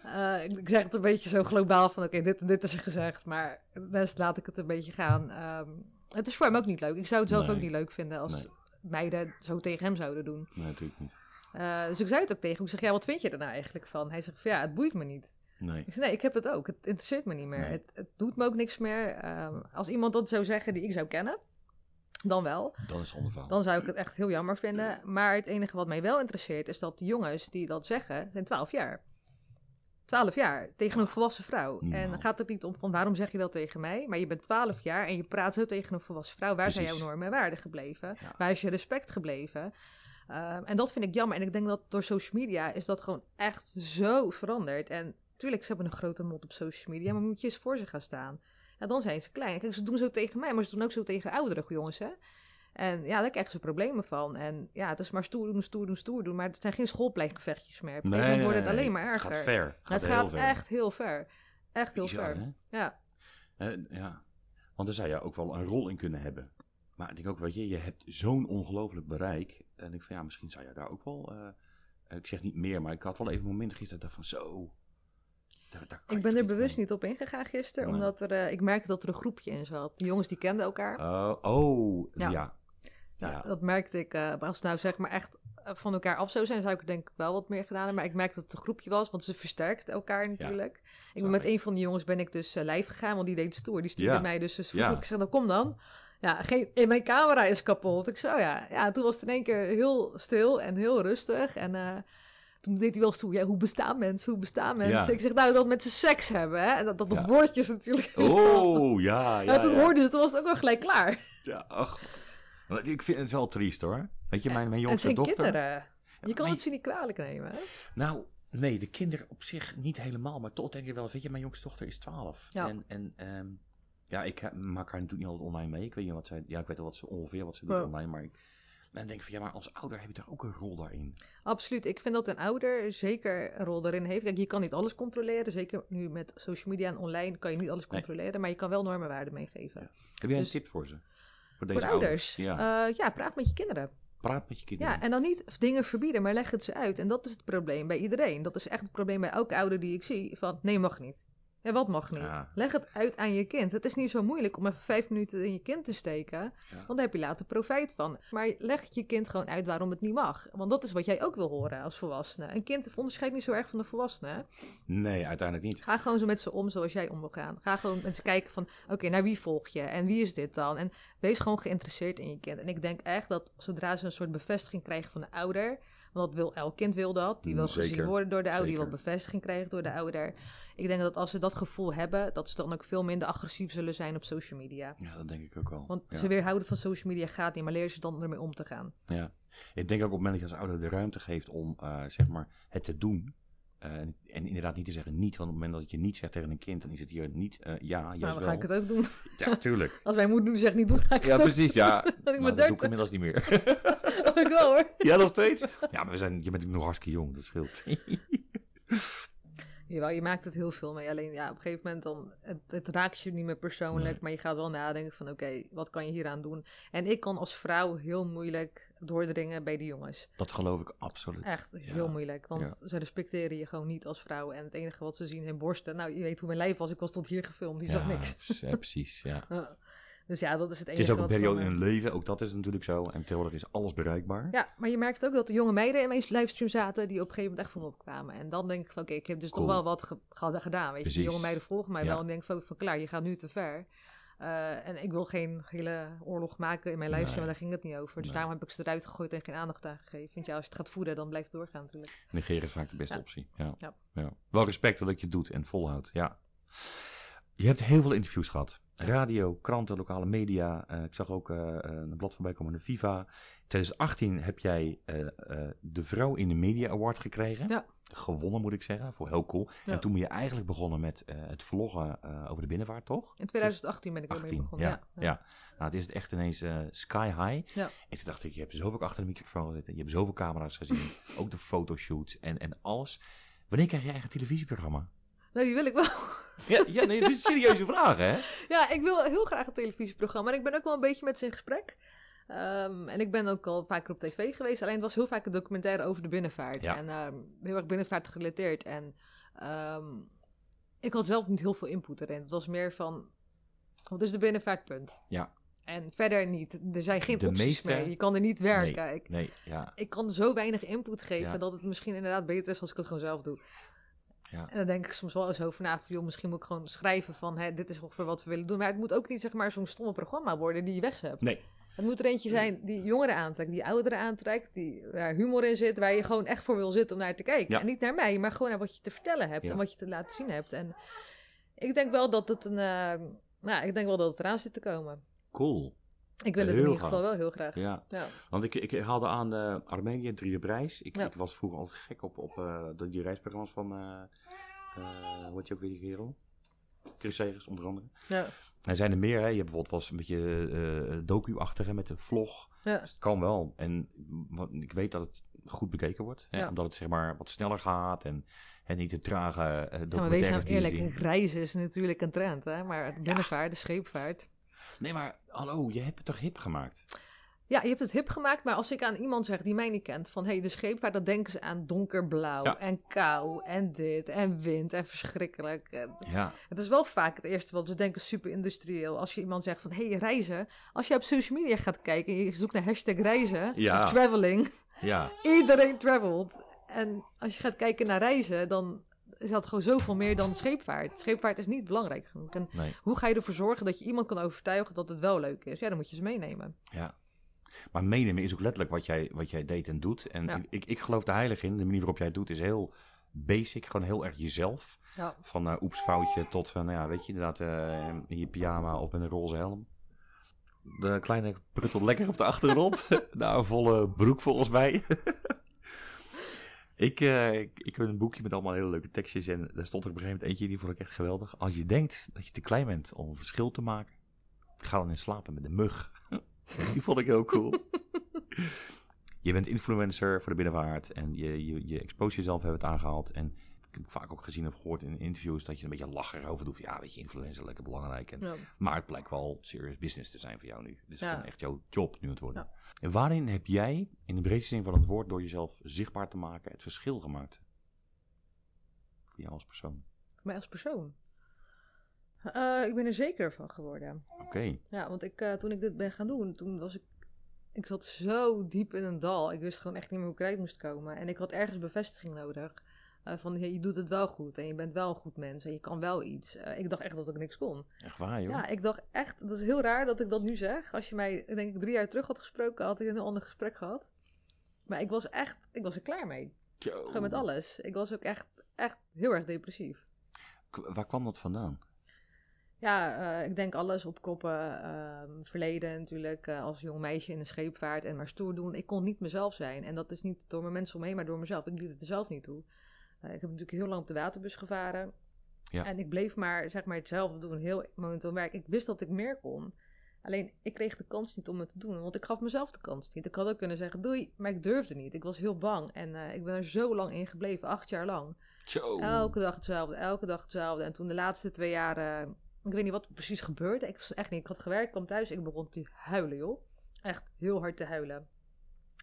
Eh, ik, ik zeg het een beetje zo globaal van, oké, dit en dit is er gezegd, maar best laat ik het een beetje gaan. Ehm, het is voor hem ook niet leuk. Ik zou het zelf Nee. ook niet leuk vinden als Nee. meiden zo tegen hem zouden doen. Nee, natuurlijk niet. Eh, dus ik zei het ook tegen hem. Ik zeg, ja, wat vind je er nou eigenlijk van? Hij zegt van, ja, het boeit me niet. Nee. Ik zeg, nee, ik heb het ook. Het interesseert me niet meer. Nee. Het, het doet me ook niks meer. Ehm, als iemand dat zou zeggen die ik zou kennen, dan wel. Dan is het. Dan zou ik het echt heel jammer vinden. Maar het enige wat mij wel interesseert is dat de jongens die dat zeggen, zijn 12 jaar. 12 jaar tegen een volwassen vrouw. En dan gaat het niet om van waarom zeg je dat tegen mij? Maar je bent 12 jaar en je praat zo tegen een volwassen vrouw. Waar zijn jouw normen en waarden gebleven? Ja. Waar is je respect gebleven? Ehm, en dat vind ik jammer. En ik denk dat door social media is dat gewoon echt zo veranderd. En tuurlijk, ze hebben een grote mond op social media, maar moet je eens voor ze gaan staan. Ja, dan zijn ze klein. Kijk, ze doen zo tegen mij, maar ze doen ook zo tegen oudere jongens, hè. En ja, daar krijgen ze problemen van. En ja, het is maar stoer doen, stoer doen, stoer doen. Maar het zijn geen schoolpleingevechtjes meer. Op gegeven moment wordt het alleen maar Het erger. gaat ver. Het gaat, het heel gaat ver. echt heel ver. Echt heel Bizar, ver. hè? Ja. Eh, ja. Want daar zou je ook wel een rol in kunnen hebben. Maar ik denk ook, weet je, je hebt zo'n ongelooflijk bereik. En ik van ja, misschien zou je daar ook wel. eh, ik zeg niet meer, maar ik had wel even een moment gisteren dat ik dacht van zo. Daar, daar kan Ik ben er bewust mee. niet op ingegaan gisteren, Nee. omdat er, eh, ik merkte dat er een groepje in zat. Die jongens die kenden elkaar. Oh, oh, Ja. ja. Ja, Ja. dat merkte ik. eh, maar als het nou zeg maar echt eh, van elkaar af zou zijn, zou ik er denk ik wel wat meer gedaan hebben. Maar ik merkte dat het een groepje was, want ze versterkten elkaar natuurlijk. ik ben met een van die jongens ben ik dus eh, live gegaan, want die deed stoer. Die stuurde Ja. mij dus dus. Ik zeg, nou kom dan. Ja, geen, en mijn camera is kapot. Ik zo, ja. Ja, toen was het in één keer heel stil en heel rustig. En toen deed hij wel stoer. Ja, hoe bestaan mensen? Hoe bestaan mensen? Ja. Ik zeg, nou, dat mensen seks hebben, hè. En dat, dat, dat Ja. woordje is natuurlijk... Oh, ja, <laughs> ja. Ja, toen ja. hoorden ze, toen was het ook wel gelijk klaar. Ja, ach. Ik vind het wel triest hoor. Weet je, mijn, mijn en het jongste zijn dochter. kinderen. Je kan mijn- het ze niet kwalijk nemen, hè? Nou, nee, de kinderen op zich niet helemaal. Maar toch denk ik wel, weet je, mijn jongste dochter is 12. Ja. En, en ehm, ja, ik eh, maak haar natuurlijk niet altijd online mee. Ik weet niet wat zij, ja, ik weet wel wat ze ongeveer wat ze doet Ja. online. Maar ik dan denk ik van ja, maar als ouder heb je toch ook een rol daarin. Absoluut. Ik vind dat een ouder zeker een rol daarin heeft. Kijk, je kan niet alles controleren. Zeker nu met social media en online kan je niet alles Nee. controleren. Maar je kan wel normen waarden meegeven. Ja. Heb jij Dus- een tip voor ze? Voor deze ouders. Ja, Ja. ja, praat met je kinderen. praat met je kinderen. Ja, en dan niet dingen verbieden, maar leg het ze uit. En dat is het probleem bij iedereen. Dat is echt het probleem bij elke ouder die ik zie. Van, nee, mag niet. Ja, wat mag niet? Ja. Leg het uit aan je kind. Het is niet zo moeilijk om even vijf minuten in je kind te steken. Ja. Want daar heb je later profijt van. Maar leg het je kind gewoon uit waarom het niet mag. Want dat is wat jij ook wil horen als volwassene. Een kind onderscheidt niet zo erg van een volwassene. Nee, uiteindelijk niet. Ga gewoon zo met ze om zoals jij om wil gaan. Ga gewoon met ze kijken van, oké, naar wie volg je? En wie is dit dan? En wees gewoon geïnteresseerd in je kind. En ik denk echt dat zodra ze een soort bevestiging krijgen van de ouder... Want dat wil, elk kind wil dat. Die wil Mm, zeker. gezien worden door de ouder. Die wil bevestiging krijgen door de ouder. Ik denk dat als ze dat gevoel hebben... dat ze dan ook veel minder agressief zullen zijn op social media. Ja, dat denk ik ook wel. Want ja. ze weerhouden van social media gaat niet... maar leren ze dan ermee om te gaan. Ja. Ik denk ook op het moment dat je als ouder de ruimte geeft om eh, zeg maar het te doen. Eh, en inderdaad niet te zeggen niet. Want op het moment dat je niet zegt tegen een kind, dan is het hier niet eh, ja, juist nou, dan ga ik het ook doen. Ja, tuurlijk. <laughs> Als mijn moeder nu zegt niet doen, ga ik Ja, het ook precies. Ja, ben <laughs> nou, dat doe 30. ik inmiddels niet meer. <laughs> doen. ik wel hoor. ja, nog steeds. Ja, maar we zijn, je bent nog hartstikke jong, dat scheelt. Jawel, je maakt het heel veel mee. Alleen ja, op een gegeven moment dan, het, het raakt je niet meer persoonlijk, Nee. maar je gaat wel nadenken van oké, wat kan je hieraan doen? En ik kan als vrouw heel moeilijk doordringen bij de jongens. dat geloof ik absoluut. Echt heel moeilijk, want ze respecteren je gewoon niet als vrouw. En het enige wat ze zien zijn borsten. Nou, je weet hoe mijn lijf was, ik was tot hier gefilmd, die zag niks. Ja, precies. Ja. <laughs> Dus ja, dat is het Het enige is ook een periode van, in eh, hun leven, ook dat is natuurlijk zo. En tegenwoordig is alles bereikbaar. Ja, maar je merkt ook dat de jonge meiden in mijn livestream zaten die op een gegeven moment echt voor me opkwamen. En dan denk ik van oké, ik heb dus Cool. toch wel wat ge- ge- gedaan. Weet je, de jonge meiden volgen mij Ja. wel en denk van, van klaar, je gaat nu te ver. Eh, en ik wil geen hele oorlog maken in mijn livestream, Nee. maar daar ging het niet over. Dus Nee. daarom heb ik ze eruit gegooid en geen aandacht aan gegeven. Want ja, als je het gaat voeden, dan blijft het doorgaan natuurlijk. Negeren is vaak de beste Ja. optie. Ja. Ja. Ja. Wel respect dat je het doet en volhoudt. Ja. Je hebt heel veel interviews gehad. Radio, kranten, lokale media. Eh, ik zag ook eh, een blad voorbij komen in de Viva. 2018 heb jij de Vrouw in de Media Award gekregen. Ja. Gewonnen moet ik zeggen. Voor heel cool. Ja. En toen ben je eigenlijk begonnen met het vloggen over de binnenvaart, toch? In 2018 ben ik ermee 18, begonnen. ja. ja. Nou, het is echt ineens sky high. Ja. En toen dacht ik, je hebt zoveel achter de microfoon zitten. Je hebt zoveel camera's gezien. <laughs> ook de fotoshoots en, en alles. Wanneer krijg je eigen televisieprogramma? Nou, die wil ik wel. Ja, ja nee, dit is een serieuze vraag, hè? <laughs> Ja, ik wil heel graag een televisieprogramma. En ik ben ook wel een beetje met ze in gesprek. Ehm, en ik ben ook al vaker op tv geweest. Alleen het was heel vaak een documentaire over de binnenvaart. Ja. En ehm, heel erg binnenvaart gerelateerd. En ehm, ik had zelf niet heel veel input erin. Het was meer van, wat is de binnenvaartpunt? Ja. En verder niet. Er zijn geen De opties meeste- meer. Je kan er niet werken. Ik, Nee, ja. ik kan zo weinig input geven Ja. dat het misschien inderdaad beter is als ik het gewoon zelf doe. Ja. En dan denk ik soms wel eens over na, joh, misschien moet ik gewoon schrijven van, hè, dit is ongeveer wat we willen doen. Maar het moet ook niet zeg maar zo'n stomme programma worden die je weg hebt. Nee. Het moet er eentje zijn die jongeren aantrekt, die ouderen aantrekt, die, waar humor in zit, waar je gewoon echt voor wil zitten om naar te kijken. Ja. En niet naar mij, maar gewoon naar wat je te vertellen hebt Ja. en wat je te laten zien hebt. En ik denk wel dat het een, eh, nou, ik denk wel dat het eraan zit te komen. Cool. Ik wil het Heel in ieder geval wel heel graag. Ja. Ja. Want ik, ik haalde aan eh Armenië, drie prijs. Ik, Ja. ik was vroeger altijd gek op, op eh, die reisprogramma's van, eh eh je ook weer die kerel? Chris Segers onder andere. Ja. Er zijn er meer, hè. Je hebt bijvoorbeeld wel eens een beetje docu-achtige met een vlog. Ja. Dus het kan wel. En wat, ik weet dat het goed bekeken wordt. Hè, Ja. Omdat het zeg maar wat sneller gaat en, en niet de trage eh Ja, maar wees nou eerlijk, reizen is natuurlijk een trend, hè? maar het binnenvaart, de scheepvaart. Nee, maar hallo, je hebt het toch hip gemaakt? Ja, je hebt het hip gemaakt, maar als ik aan iemand zeg die mij niet kent, van hé, hey, de scheepvaart, dan denken ze aan donkerblauw Ja. en kou en dit en wind en verschrikkelijk. En Ja, Het is wel vaak het eerste wat ze denken super industrieel. Als je iemand zegt van hé, hey, reizen. Als je op social media gaat kijken en je zoekt naar hashtag reizen, Ja. of traveling, ja, <laughs> iedereen travelt. En als je gaat kijken naar reizen, dan is dat gewoon zoveel meer dan scheepvaart. Scheepvaart is niet belangrijk genoeg. En nee, hoe ga je ervoor zorgen dat je iemand kan overtuigen dat het wel leuk is? Ja, dan moet je ze meenemen. ja. Maar meenemen is ook letterlijk wat jij, wat jij deed en doet. En Ja. ik, ik, geloof er heilig in. De manier waarop jij het doet is heel basic. Gewoon heel erg jezelf. Ja. Van eh oeps foutje tot van, nou ja, weet je, inderdaad eh, in je pyjama met een roze helm. De kleine pruttelt lekker op de achtergrond. <laughs> nou, een volle broek volgens mij. Ik, eh, ik, ik heb een boekje met allemaal hele leuke tekstjes. En daar stond er op een gegeven moment eentje, die vond ik echt geweldig. Als je denkt dat je te klein bent om een verschil te maken, ga dan in slapen met een mug. <laughs> die vond ik heel cool. <laughs> je bent influencer voor de binnenvaart en je, je, je expose jezelf, hebben het aangehaald. En heb vaak ook gezien of gehoord in interviews dat je een beetje lachen over doet. Ja, weet je, influencer, lekker belangrijk. En, Ja. Maar het blijkt wel serious business te zijn voor jou nu. Het is Ja. echt jouw job nu aan het worden. Ja. En waarin heb jij, in de breedste zin van het woord, door jezelf zichtbaar te maken, het verschil gemaakt? Voor jou als persoon. Voor mij als persoon. Eh, ik ben er zeker van geworden. Oké. Ja, want ik, eh, toen ik dit ben gaan doen, toen was ik... Ik zat zo diep in een dal. Ik wist gewoon echt niet meer hoe ik eruit moest komen. En ik had ergens bevestiging nodig. Eh, van, hey, je doet het wel goed. En je bent wel een goed mens. En je kan wel iets. Eh, ik dacht echt dat ik niks kon. Echt waar, joh. Ja, ik dacht echt... Dat is heel raar dat ik dat nu zeg. Als je mij, denk ik, drie jaar terug had gesproken... had ik een heel ander gesprek gehad. Maar ik was echt... Ik was er klaar mee. Gewoon met alles. Ik was ook echt, echt heel erg depressief. K- Waar kwam dat vandaan? Ja, eh, ik denk alles opkroppen. ehm, verleden natuurlijk, als jong meisje in een scheepvaart en maar stoer doen. Ik kon niet mezelf zijn. En dat is niet door mijn mensen omheen, maar door mezelf. Ik liet het er zelf niet toe. Eh, ik heb natuurlijk heel lang op de waterbus gevaren. Ja. En ik bleef maar, zeg maar hetzelfde doen, heel momenteel werk. Ik wist dat ik meer kon. Alleen, ik kreeg de kans niet om het te doen. Want ik gaf mezelf de kans niet. Ik had ook kunnen zeggen, doei, maar ik durfde niet. Ik was heel bang. En eh, ik ben er zo lang in gebleven, acht jaar lang. Elke dag hetzelfde, elke dag hetzelfde. En toen de laatste twee jaren, ik weet niet wat er precies gebeurde. Ik was echt niet, ik had gewerkt, ik kwam thuis, ik begon te huilen, joh. Echt heel hard te huilen.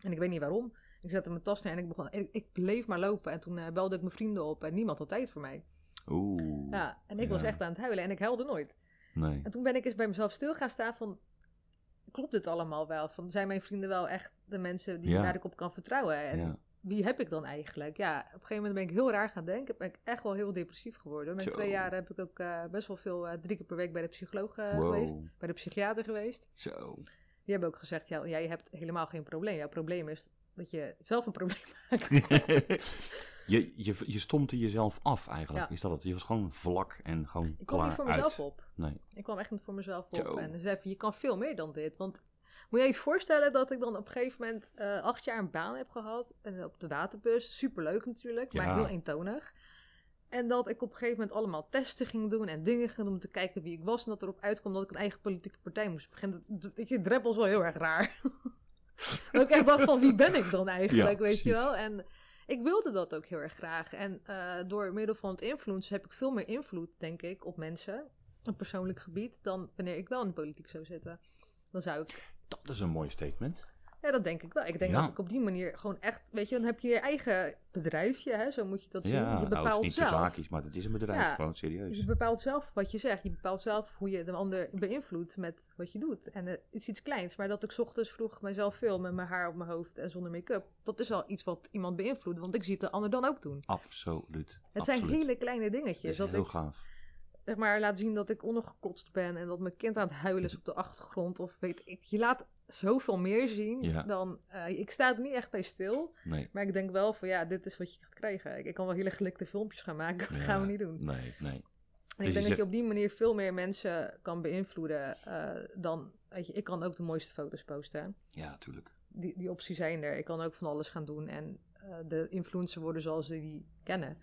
En ik weet niet waarom. Ik zette mijn tas neer en ik begon, ik, ik bleef maar lopen. En toen eh, belde ik mijn vrienden op en niemand had tijd voor mij. Oeh. Ja, en ik was echt aan het huilen en ik huilde nooit. Nee. En toen ben ik eens bij mezelf stil gaan staan van, klopt dit allemaal wel? Van, zijn mijn vrienden wel echt de mensen die, Ja. waar ik op kan vertrouwen? En Ja. wie heb ik dan eigenlijk? Ja, op een gegeven moment ben ik heel raar gaan denken. Ben ik echt wel heel depressief geworden. Met Zo. twee jaar heb ik ook eh, best wel veel, eh, drie keer per week bij de psycholoog Wow. geweest. Bij de psychiater geweest. Zo. Die hebben ook gezegd, ja, jij hebt helemaal geen probleem. Jouw probleem is dat je zelf een probleem <laughs> maakt. <laughs> je, je, je stompte jezelf af eigenlijk. Ja. Is dat het? Je was gewoon vlak en gewoon ik kwam klaar niet voor uit. mezelf op. Nee. Ik kwam echt niet voor mezelf op. En zei van, je kan veel meer dan dit. Want moet je je voorstellen dat ik dan op een gegeven moment eh, acht jaar een baan heb gehad. En op de waterbus. Superleuk natuurlijk, Ja. maar heel eentonig. En dat ik op een gegeven moment allemaal testen ging doen en dingen ging doen om te kijken wie ik was. En dat erop uitkwam dat ik een eigen politieke partij moest beginnen. Dat, is wel heel erg raar. <laughs> dat ik echt dacht van, wie ben ik dan eigenlijk, Ja, weet je wel? En ik wilde dat ook heel erg graag. En eh, door middel van het influencen heb ik veel meer invloed, denk ik, op mensen. Op persoonlijk gebied, dan wanneer ik wel in de politiek zou zitten. Dan zou ik... Dat is een mooi statement. Ja, dat denk ik wel. Ik denk Ja. dat ik op die manier gewoon echt... Weet je, dan heb je je eigen bedrijfje, hè? Zo moet je dat zien. Ja, je nou, het bepaalt is niet zelf. zaakjes, maar het is een bedrijf. Ja. Gewoon serieus. Je bepaalt zelf wat je zegt. Je bepaalt zelf hoe je de ander beïnvloedt met wat je doet. En het is iets kleins, maar dat ik 's ochtends vroeg mijzelf film met mijn haar op mijn hoofd en zonder make-up. Dat is al iets wat iemand beïnvloedt, want ik zie het de ander dan ook doen. Absoluut. Het zijn hele kleine Dat dingetjes. is Dat heel ik gaaf. Zeg maar laat zien dat ik ongekotst ben en dat mijn kind aan het huilen is op de achtergrond. Of weet ik, je laat zoveel meer zien Ja. dan. eh, ik sta er niet echt bij stil, Nee. maar ik denk wel van ja, dit is wat je gaat krijgen. Ik, ik kan wel hele gelikte filmpjes gaan maken, maar dat gaan we niet doen. Nee, nee. En Dus ik denk dat je op die manier veel meer mensen kan beïnvloeden eh, dan. Weet je, ik kan ook de mooiste foto's posten. Ja, natuurlijk. Die, die opties zijn er. Ik kan ook van alles gaan doen en eh, de influencer worden zoals ze die kennen.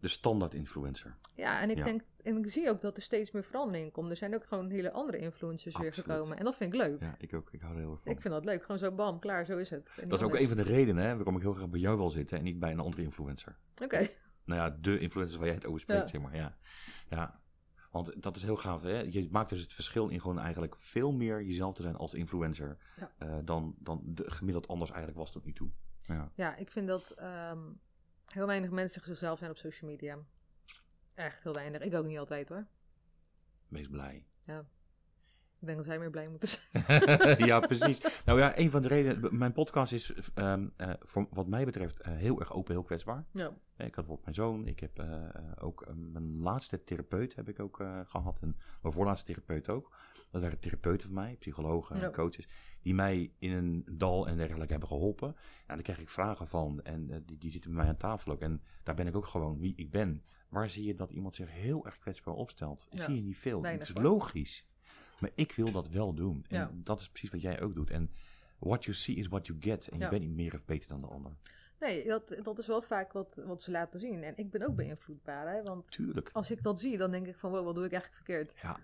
De standaard influencer. Ja, en ik Ja. denk, en ik zie ook dat er steeds meer verandering in komt. Er zijn ook gewoon hele andere influencers weer gekomen. En dat vind ik leuk. Ja, ik ook. Ik hou er heel erg van. Ik vind dat leuk. Gewoon zo bam, klaar, zo is het. Dat is ook een van de redenen hè, waarom ik heel graag bij jou wil zitten en niet bij een andere influencer. Oké. Nou ja, de influencers waar jij het over spreekt, Ja. zeg maar. Ja. ja. Want dat is heel gaaf. Hè? Je maakt dus het verschil in gewoon eigenlijk veel meer jezelf te zijn als influencer. Ja. eh, dan, dan de, gemiddeld anders eigenlijk was tot nu toe. Ja. Ja, ik vind dat ehm, heel weinig mensen zichzelf zijn op social media. Echt heel weinig. Ik ook niet altijd hoor. Wees blij. Ik denk dat zij meer blij moeten zijn. <laughs> ja, precies. Nou ja, een van de redenen. Mijn podcast is, ehm, eh, voor, wat mij betreft, eh, heel erg open, heel kwetsbaar. Ja. Ik had bijvoorbeeld mijn zoon. Ik heb eh, ook mijn laatste therapeut heb ik ook eh, gehad. En mijn voorlaatste therapeut ook. Dat waren therapeuten van mij, psychologen en Ja. coaches. Die mij in een dal en dergelijke hebben geholpen. Nou, daar krijg ik vragen van. En eh, die, die zitten bij mij aan tafel ook. En daar ben ik ook gewoon wie ik ben. Waar zie je dat iemand zich heel erg kwetsbaar opstelt? Ja, zie je niet veel. Het is logisch. Maar ik wil dat wel doen. En Ja. dat is precies wat jij ook doet. En what you see is what you get. En je bent niet meer of beter dan de ander. Nee, dat, dat is wel vaak wat, wat ze laten zien. En ik ben ook beïnvloedbaar, hè. Want Tuurlijk. als ik dat zie, dan denk ik van, wow, wat doe ik eigenlijk verkeerd? Ja,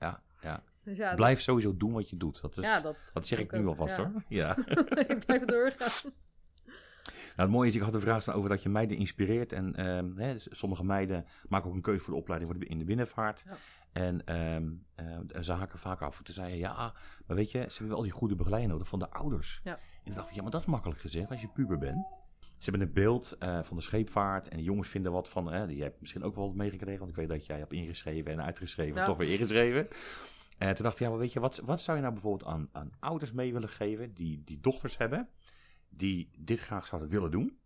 ja, ja. Dus ja, Blijf sowieso doen wat je doet. Dat, is, ja, dat, dat zeg ik nu alvast hoor. Ja. <laughs> ik blijf doorgaan. Nou, het mooie is, ik had een vraag staan over dat je meiden inspireert. En ehm, hè, sommige meiden maken ook een keuze voor de opleiding voor de, in de binnenvaart. Ja. En ehm, eh, ze haken vaak af. Toen zei je, ja, maar weet je, ze hebben wel die goede begeleiding nodig van de ouders. Ja. En toen dacht ik, ja, maar dat is makkelijk gezegd als je puber bent. Ze hebben een beeld eh, van de scheepvaart en de jongens vinden wat van, hè, die hebt misschien ook wel wat meegekregen, want ik weet dat jij hebt ingeschreven en uitgeschreven, Ja. toch weer ingeschreven. En toen dacht ik, ja, maar weet je, wat, wat zou je nou bijvoorbeeld aan, aan ouders mee willen geven die, die dochters hebben, die dit graag zouden willen doen?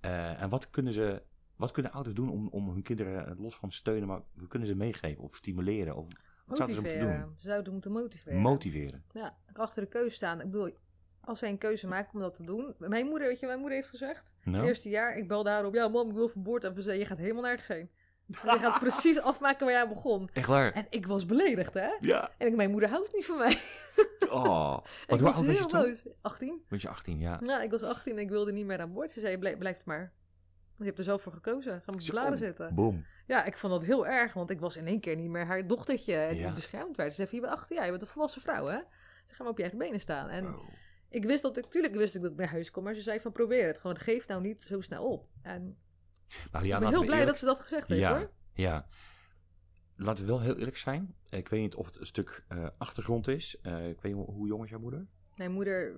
Eh, en wat kunnen ze, wat kunnen ouders doen om, om hun kinderen eh, los van steunen, maar wat kunnen ze meegeven of stimuleren? Of wat zouden ze moeten doen? Ze zouden moeten motiveren. Motiveren. Ja, achter de keuze staan. Ik bedoel, als zij een keuze maken om dat te doen. Mijn moeder, weet je, mijn moeder heeft gezegd. Nou? Het eerste jaar, ik bel daarop. Ja, mam, ik wil van boord. En ze zei, je gaat helemaal nergens heen. <laughs> Je gaat precies afmaken waar jij begon. Echt waar? En ik was beledigd, hè? Ja. En ik, mijn moeder houdt niet van mij. Oh. <laughs> Wat was oud was je toen? boos. 18? Was je 18, ja. Ja, ik was 18 en ik wilde niet meer aan boord. Ze zei, blijf, blijf maar. Je hebt er zelf voor gekozen. Ga met Zo. bladen zitten. Boom. Ja, ik vond dat heel erg, want ik was in één keer niet meer haar dochtertje die Ja. beschermd werd. Ze zei, je bent 18 jaar, je bent een volwassen vrouw, hè? Ze gaan maar op je eigen benen staan. En Wow. ik wist dat ik, tuurlijk wist ik dat ik naar huis kom, maar ze zei van probeer het. Gewoon geef nou niet zo snel op. En Nou, ik ben heel blij eerlijk- dat ze dat gezegd heeft, Ja. hoor. Ja. Laten we wel heel eerlijk zijn. Ik weet niet of het een stuk eh, achtergrond is. Eh, ik weet niet, hoe jong is jouw moeder? Mijn moeder,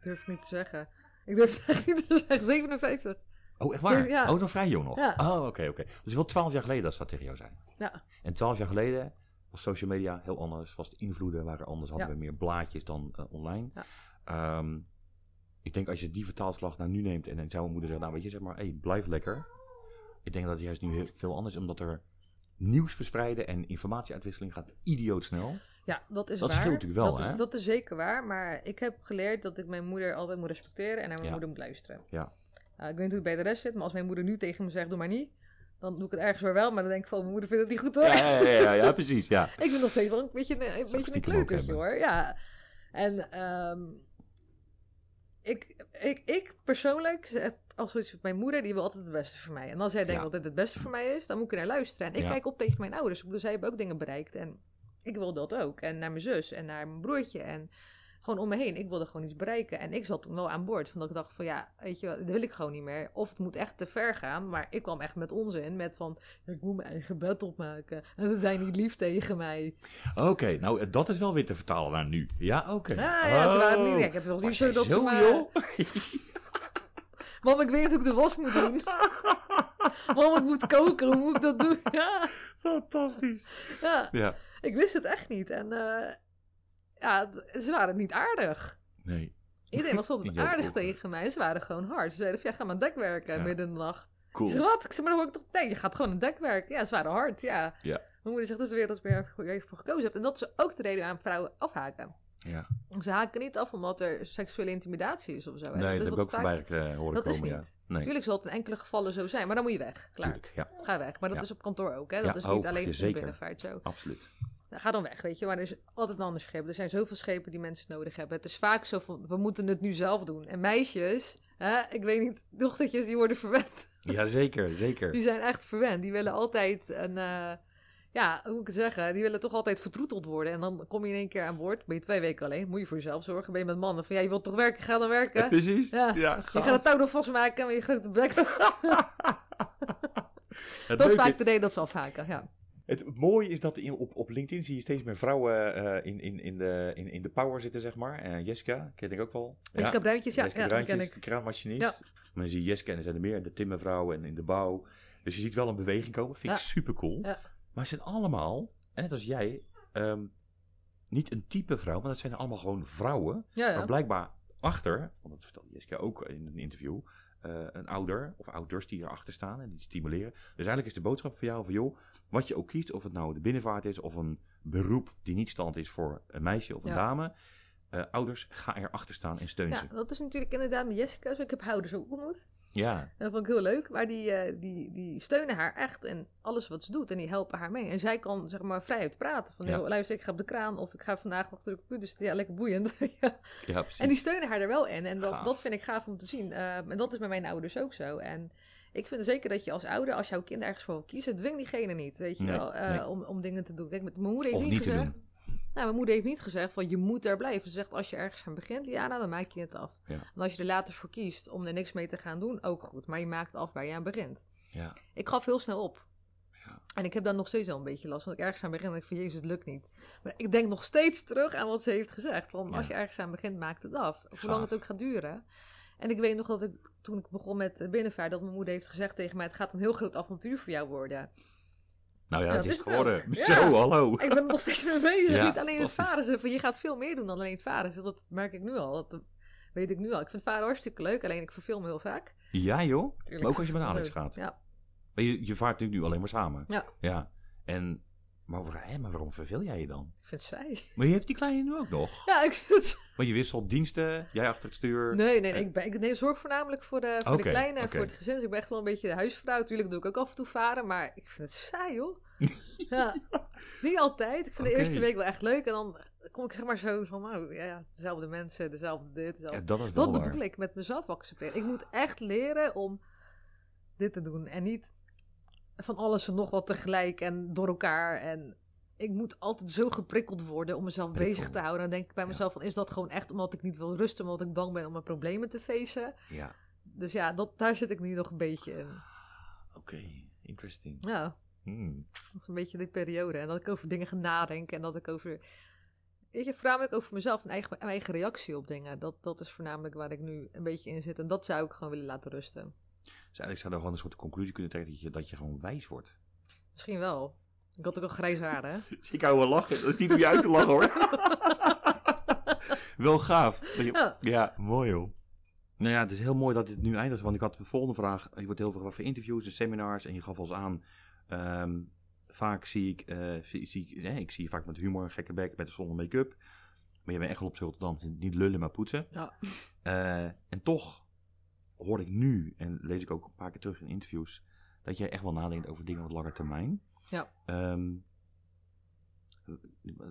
durf ik niet te zeggen. Ik durf <laughs> het echt niet te zeggen, 57. Oh, echt waar? Ja. Oh, nog vrij jong nog. Ja. Oh, oké, oké. Dus wel twaalf jaar geleden dat ze dat tegen jou zei. Ja. En twaalf jaar geleden was social media heel anders. Was de invloeden waren anders. Hadden Ja. we meer blaadjes dan eh, online. Ja. Ehm, ik denk als je die vertaalslag naar nu neemt en dan zou mijn moeder zeggen, nou weet je, zeg maar, hey, blijf lekker. Ik denk dat het juist nu heel veel anders is, omdat er nieuws verspreiden en informatieuitwisseling gaat idioot snel. Ja, dat is Dat waar. natuurlijk wel, dat, hè? Is, dat is zeker waar, maar ik heb geleerd dat ik mijn moeder altijd moet respecteren en naar mijn Ja. moeder moet luisteren. Ja. Nou, ik weet niet hoe het bij de rest zit, maar als mijn moeder nu tegen me zegt, doe maar niet, dan doe ik het ergens weer wel, maar dan denk ik van, mijn moeder vindt het niet goed hoor. Ja, ja, ja, ja, precies, ja. <laughs> Ik ben nog steeds wel een beetje een, een, beetje een kleutertje hoor. Ja. En ehm, ik, ik, ik persoonlijk heb als zoiets met mijn moeder, die wil altijd het beste voor mij. En als zij denkt dat dit het beste voor mij is, dan moet ik naar luisteren. En ik kijk op tegen mijn ouders. Ik bedoel, zij hebben ook dingen bereikt. En ik wil dat ook. En naar mijn zus en naar mijn broertje. En gewoon om me heen. Ik wilde gewoon iets bereiken. En ik zat toen wel aan boord. Van dat ik dacht van ja, weet je, wel, dat wil ik gewoon niet meer. Of het moet echt te ver gaan. Maar ik kwam echt met onzin. Met van, ik moet mijn eigen bed opmaken. <laughs> En ze zijn niet lief tegen mij. Oké, nou eh, dat is wel weer te vertalen naar nu. Ja, oké. Ja, ja, ze waren niet. Oh. Ja, ik heb wel niet zo dat ze zo, maar. joh? <laughs> Mam, ik weet hoe ik de was moet doen. <laughs> Mam, ik moet koken. Hoe moet ik dat doen? Ja, Fantastisch. ja. Ja. Ik wist het echt niet. En eh, ja, ze waren niet aardig. Nee. Iedereen was altijd <laughs> aardig tegen mij. Ze waren gewoon hard. Ze zeiden van, ja, ga maar aan dek werken Ja. midden in de nacht. Cool. Ik wat? Ik zei, maar dan hoor ik toch nee, je gaat gewoon aan dek werken. Ja, ze waren hard, ja. Ja. Mijn moeder zegt, dat is weer dat je voor gekozen hebt. En dat is ook de reden waarom vrouwen afhaken. Ja. Ze haken niet af omdat er seksuele intimidatie is of zo. hè. Nee, dat is heb ik ook vaak- voorbij eh, horen Dat is komen, niet. ja. Nee, Tuurlijk zal het in enkele gevallen zo zijn, maar dan moet je weg. Klaar. tuurlijk. Ja, Ga weg. Maar dat Ja. is op kantoor ook, hè? Dat is niet alleen in binnenvaart zo. absoluut. Nou, ga dan weg, weet je. Maar er is altijd een ander schip. Er zijn zoveel schepen die mensen nodig hebben. Het is vaak zo van, we moeten het nu zelf doen. En meisjes, hè, ik weet niet, dochtertjes die worden verwend. Ja, zeker, zeker. Die zijn echt verwend. Die willen altijd een, eh, ja, hoe moet ik het zeggen? Die willen toch altijd vertroeteld worden. En dan kom je in één keer aan boord. Ben je twee weken alleen. Moet je voor jezelf zorgen. Ben je met mannen van, ja, je wilt toch werken? Ga dan werken. Precies. Ja. ja Je gaat het touw nog vastmaken met je grote bek. <laughs> <laughs> Dat is vaak de reden dat ze afhaken, ja. Het mooie is dat in, op, op LinkedIn zie je steeds meer vrouwen eh, in, in, in, de, in, in de power zitten, zeg maar. En Jessica, ken ik ook wel. Jessica Bruintjes, ja, Jessica ja, Bruintjes, ken ik. de kraanmachinist. Ja. Maar dan zie je Jessica en er zijn er meer. De timmervrouwen en in de bouw. Dus je ziet wel een beweging komen. Vind ik Ja. super cool. Ja. Maar ze zijn allemaal, en net als jij, ehm, niet een type vrouw. Maar dat zijn allemaal gewoon vrouwen. Ja, ja. Maar blijkbaar achter, want dat vertelde Jessica ook in een interview, eh, een ouder of ouders die erachter staan en die stimuleren. Dus eigenlijk is de boodschap voor jou van joh, wat je ook kiest, of het nou de binnenvaart is of een beroep die niet stand is voor een meisje of een Ja. dame, eh, ouders, ga erachter staan en steun Ja, ze. dat is natuurlijk inderdaad met Jessica zo. Ik heb ouders ook ontmoet. Ja, En dat vond ik heel leuk. Maar die, eh, die, die steunen haar echt in alles wat ze doet. En die helpen haar mee. En zij kan zeg maar vrijheid praten. Van, Ja. luister, ik ga op de kraan. Of ik ga vandaag achter de computer zitten. Ja, lekker boeiend. <laughs> ja. ja precies. En die steunen haar er wel in. En dat, Gaaf. dat vind ik gaaf om te zien. Eh, en dat is bij mijn ouders ook zo. En ik vind zeker dat je als ouder, als jouw kind ergens voor wil kiezen, dwing diegene niet. Weet je Nee, wel, eh, nee. om, om dingen te doen. Kijk, met mijn moeder heeft niet, niet gezegd. Nou, mijn moeder heeft niet gezegd van je moet daar blijven. Ze zegt als je ergens aan begint, Liana, dan maak je het af. Ja. En als je er later voor kiest om er niks mee te gaan doen, ook goed. Maar je maakt af waar je aan begint. Ja. Ik gaf heel snel op. Ja. En ik heb daar nog steeds wel een beetje last. Want ik ergens aan begin en ik van Jezus, het lukt niet. Maar ik denk nog steeds terug aan wat ze heeft gezegd. Van als je ergens aan begint, maakt het af. Hoe lang het ook gaat duren. En ik weet nog dat ik, toen ik begon met binnenvaart, dat mijn moeder heeft gezegd tegen mij: Het gaat een heel groot avontuur voor jou worden. Nou ja, Ja, het is is het het geworden. <laughs> Zo, hallo. Ik ben er nog steeds mee bezig. Niet alleen het varen. Ze van, je gaat veel meer doen dan alleen het varen. Dat merk ik nu al. Dat weet ik nu al. Ik vind varen hartstikke leuk. Alleen ik verveel me heel vaak. Ja joh, Tuurlijk, maar ook als je met Alex leuk. gaat. Ja. Maar je, je vaart natuurlijk nu alleen maar samen. Ja. Ja. En, maar, waar- hè, maar waarom verveel jij je dan? Ik vind het saai. Maar je hebt die kleine nu ook nog. Ja, ik vind het Maar je wisselt diensten, jij achter het stuur. Nee, nee, nee. Ik, ben, ik nee, zorg voornamelijk voor de, voor de kleine en voor het gezin. Dus ik ben echt wel een beetje de huisvrouw. Tuurlijk doe ik ook af en toe varen, maar ik vind het saai, hoor. <laughs> ja, niet altijd. Ik vind de eerste week wel echt leuk. En dan kom ik zeg maar zo van, nou ja, dezelfde mensen, dezelfde dit, dezelfde... Ja, dat is wel Dat waar. bedoel ik met mezelf accepteren. Ik moet echt leren om dit te doen. En niet van alles en nog wat tegelijk en door elkaar. En ik moet altijd zo geprikkeld worden om mezelf Prikkel. bezig te houden. Dan denk ik bij Ja. mezelf van, is dat gewoon echt omdat ik niet wil rusten, omdat ik bang ben om mijn problemen te facen? Ja, Dus ja, dat, daar zit ik nu nog een beetje in. oké. Interesting. Ja, Hmm. dat is een beetje die periode. En dat ik over dingen ga nadenken en dat ik over... Weet je, voornamelijk over mezelf en eigen, mijn eigen reactie op dingen. Dat, dat is voornamelijk waar ik nu een beetje in zit. En dat zou ik gewoon willen laten rusten. Dus eigenlijk zou er gewoon een soort conclusie kunnen trekken dat je, dat je gewoon wijs wordt. Misschien wel. Ik had ook al grijs haar, hè? <laughs> Ik hou wel lachen. Dat is niet om je uit te lachen hoor. <laughs> wel gaaf. Je- Ja. Ja, mooi joh. Nou ja, het is heel mooi dat dit nu eindigt. Want ik had de volgende vraag. Je wordt heel veel gevraagd voor interviews en seminars. En je gaf ons aan. ehm, vaak zie ik, eh, zie, zie, ik- nee, ik zie je vaak met humor, gekke bek, met zonder make-up. Maar je bent echt wel op dansen. Niet lullen, maar poetsen. Ja. Eh, en toch hoor ik nu, en lees ik ook een paar keer terug in interviews, dat jij echt wel nadenkt over dingen op lange termijn. Ja. Ehm,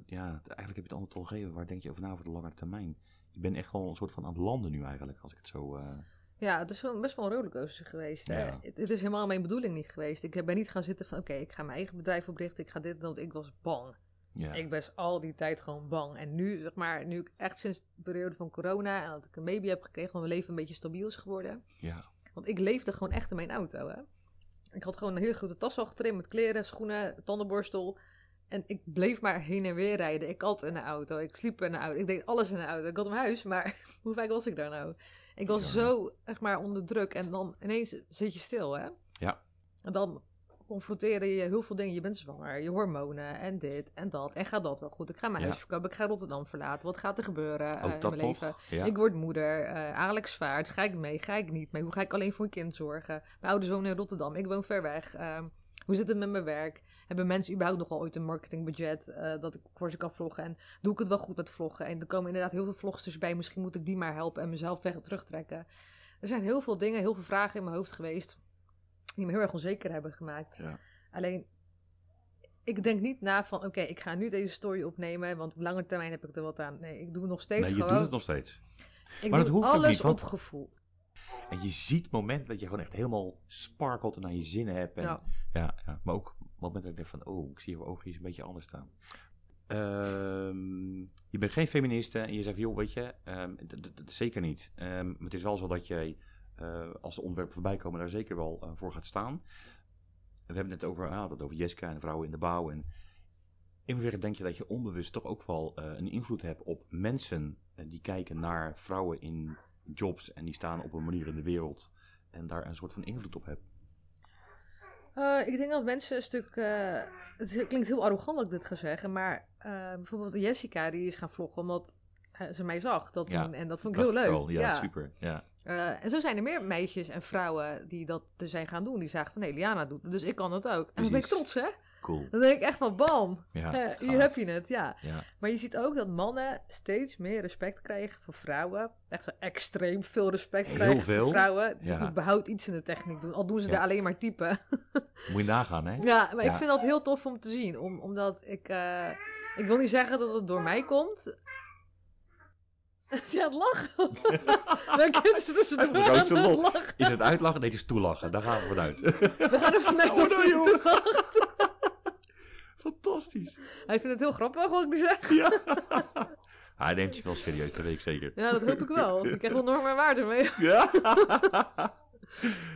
ja, eigenlijk heb je het antwoord al gegeven. Waar denk je over na voor de lange termijn? Je bent echt wel een soort van aan het landen nu eigenlijk, als ik het zo... eh, Ja, het is wel best wel een rollercoaster geweest. Hè? Ja. Het, het is helemaal mijn bedoeling niet geweest. Ik ben niet gaan zitten van, oké, ik ga mijn eigen bedrijf oprichten. Ik ga dit doen. Ik was bang. Ja. Ik was al die tijd gewoon bang. En nu, zeg maar, nu ik echt sinds de periode van corona en dat ik een baby heb gekregen, want mijn leven een beetje stabiel is geworden. ja. Want ik leefde gewoon echt in mijn auto, hè. Ik had gewoon een hele grote tas achterin met kleren, schoenen, tandenborstel. En ik bleef maar heen en weer rijden. Ik had in een auto, ik sliep in een auto, ik deed alles in een auto. Ik had een huis, maar <laughs> hoe vaak was ik daar nou? Ik was Ja. zo, echt maar, onder druk. En dan ineens zit je stil, hè. Ja. En dan confronteren je heel veel dingen. Je bent zwanger, je hormonen en dit en dat. En gaat dat wel goed? Ik ga mijn Ja. huis verkopen, ik ga Rotterdam verlaten. Wat gaat er gebeuren eh, Ook in mijn leven? Ja. Ik word moeder, eh, Alex vaart, ga ik mee, ga ik niet mee? Hoe ga ik alleen voor een kind zorgen? Mijn ouders wonen in Rotterdam, ik woon ver weg. Ehm, hoe zit het met mijn werk? Hebben mensen überhaupt nog wel ooit een marketingbudget eh, dat ik voor ze kan vloggen? En doe ik het wel goed met vloggen? En er komen inderdaad heel veel vlogsters bij. Misschien moet ik die maar helpen en mezelf weg terugtrekken. Er zijn heel veel dingen, heel veel vragen in mijn hoofd geweest die me heel erg onzeker hebben gemaakt. Ja. Alleen, ik denk niet na van, oké, ik ga nu deze story opnemen, want op lange termijn heb ik er wat aan. Nee, ik doe nog steeds Nee, je gewoon... doet het nog steeds. Ik Maar dat doe hoeft ook alles niet, want- op gevoel. En je ziet het moment dat je gewoon echt helemaal sparkelt en naar je zin hebt. En, Ja. Ja, ja, maar ook op het moment dat ik denk van, oh, ik zie je oogjes een beetje anders staan. Ehm, je bent geen feministe en je zegt, joh, weet je, ehm, zeker niet. Maar het is wel zo dat jij, als de onderwerpen voorbij komen, daar zeker wel eh, voor gaat staan. we hebben het net over, ah, dat over Jessica en vrouwen in de bouw. En in hoeverre denk je dat je onbewust toch ook wel eh, een invloed hebt op mensen eh, die kijken naar vrouwen in jobs en die staan op een manier in de wereld en daar een soort van invloed op hebben? Eh, ik denk dat mensen een stuk. eh, het klinkt heel arrogant dat ik dit ga zeggen, maar eh, bijvoorbeeld Jessica die is gaan vloggen omdat eh, ze mij zag. Dat, Ja, en dat vond ik heel leuk. wel. Ja, super. Ja. Eh, en zo zijn er meer meisjes en vrouwen die dat dus zijn gaan doen. Die zagen van, nee, Liana doet het, dus ik kan het ook. En dan ben ik trots, hè? Cool. Dan denk ik echt van, bam, Ja, <laughs> hier heb je het, ja. Ja, Maar je ziet ook dat mannen steeds meer respect krijgen voor vrouwen. Echt zo extreem veel respect Heel krijgen veel. voor vrouwen. Die Ja. überhaupt iets in de techniek doen. Al doen ze daar alleen maar typen. <laughs> moet je nagaan, hè? Ja, maar ik vind dat heel tof om te zien. Om, omdat ik... eh, ik wil niet zeggen dat het door mij komt. <laughs> Ja, het lachen. <laughs> Dan kunnen ze tussendoor Het aan lachen. Is het uitlachen? Nee, het is toelachen. Daar gaan we vanuit. <laughs> We gaan er vanuit Oh, dat hij. Fantastisch. Hij vindt het heel grappig wat ik nu zeg. Ja. Hij neemt je wel serieus, dat weet ik zeker. Ja, dat hoop ik wel. Ik krijg wel normen en waarden mee. Ja.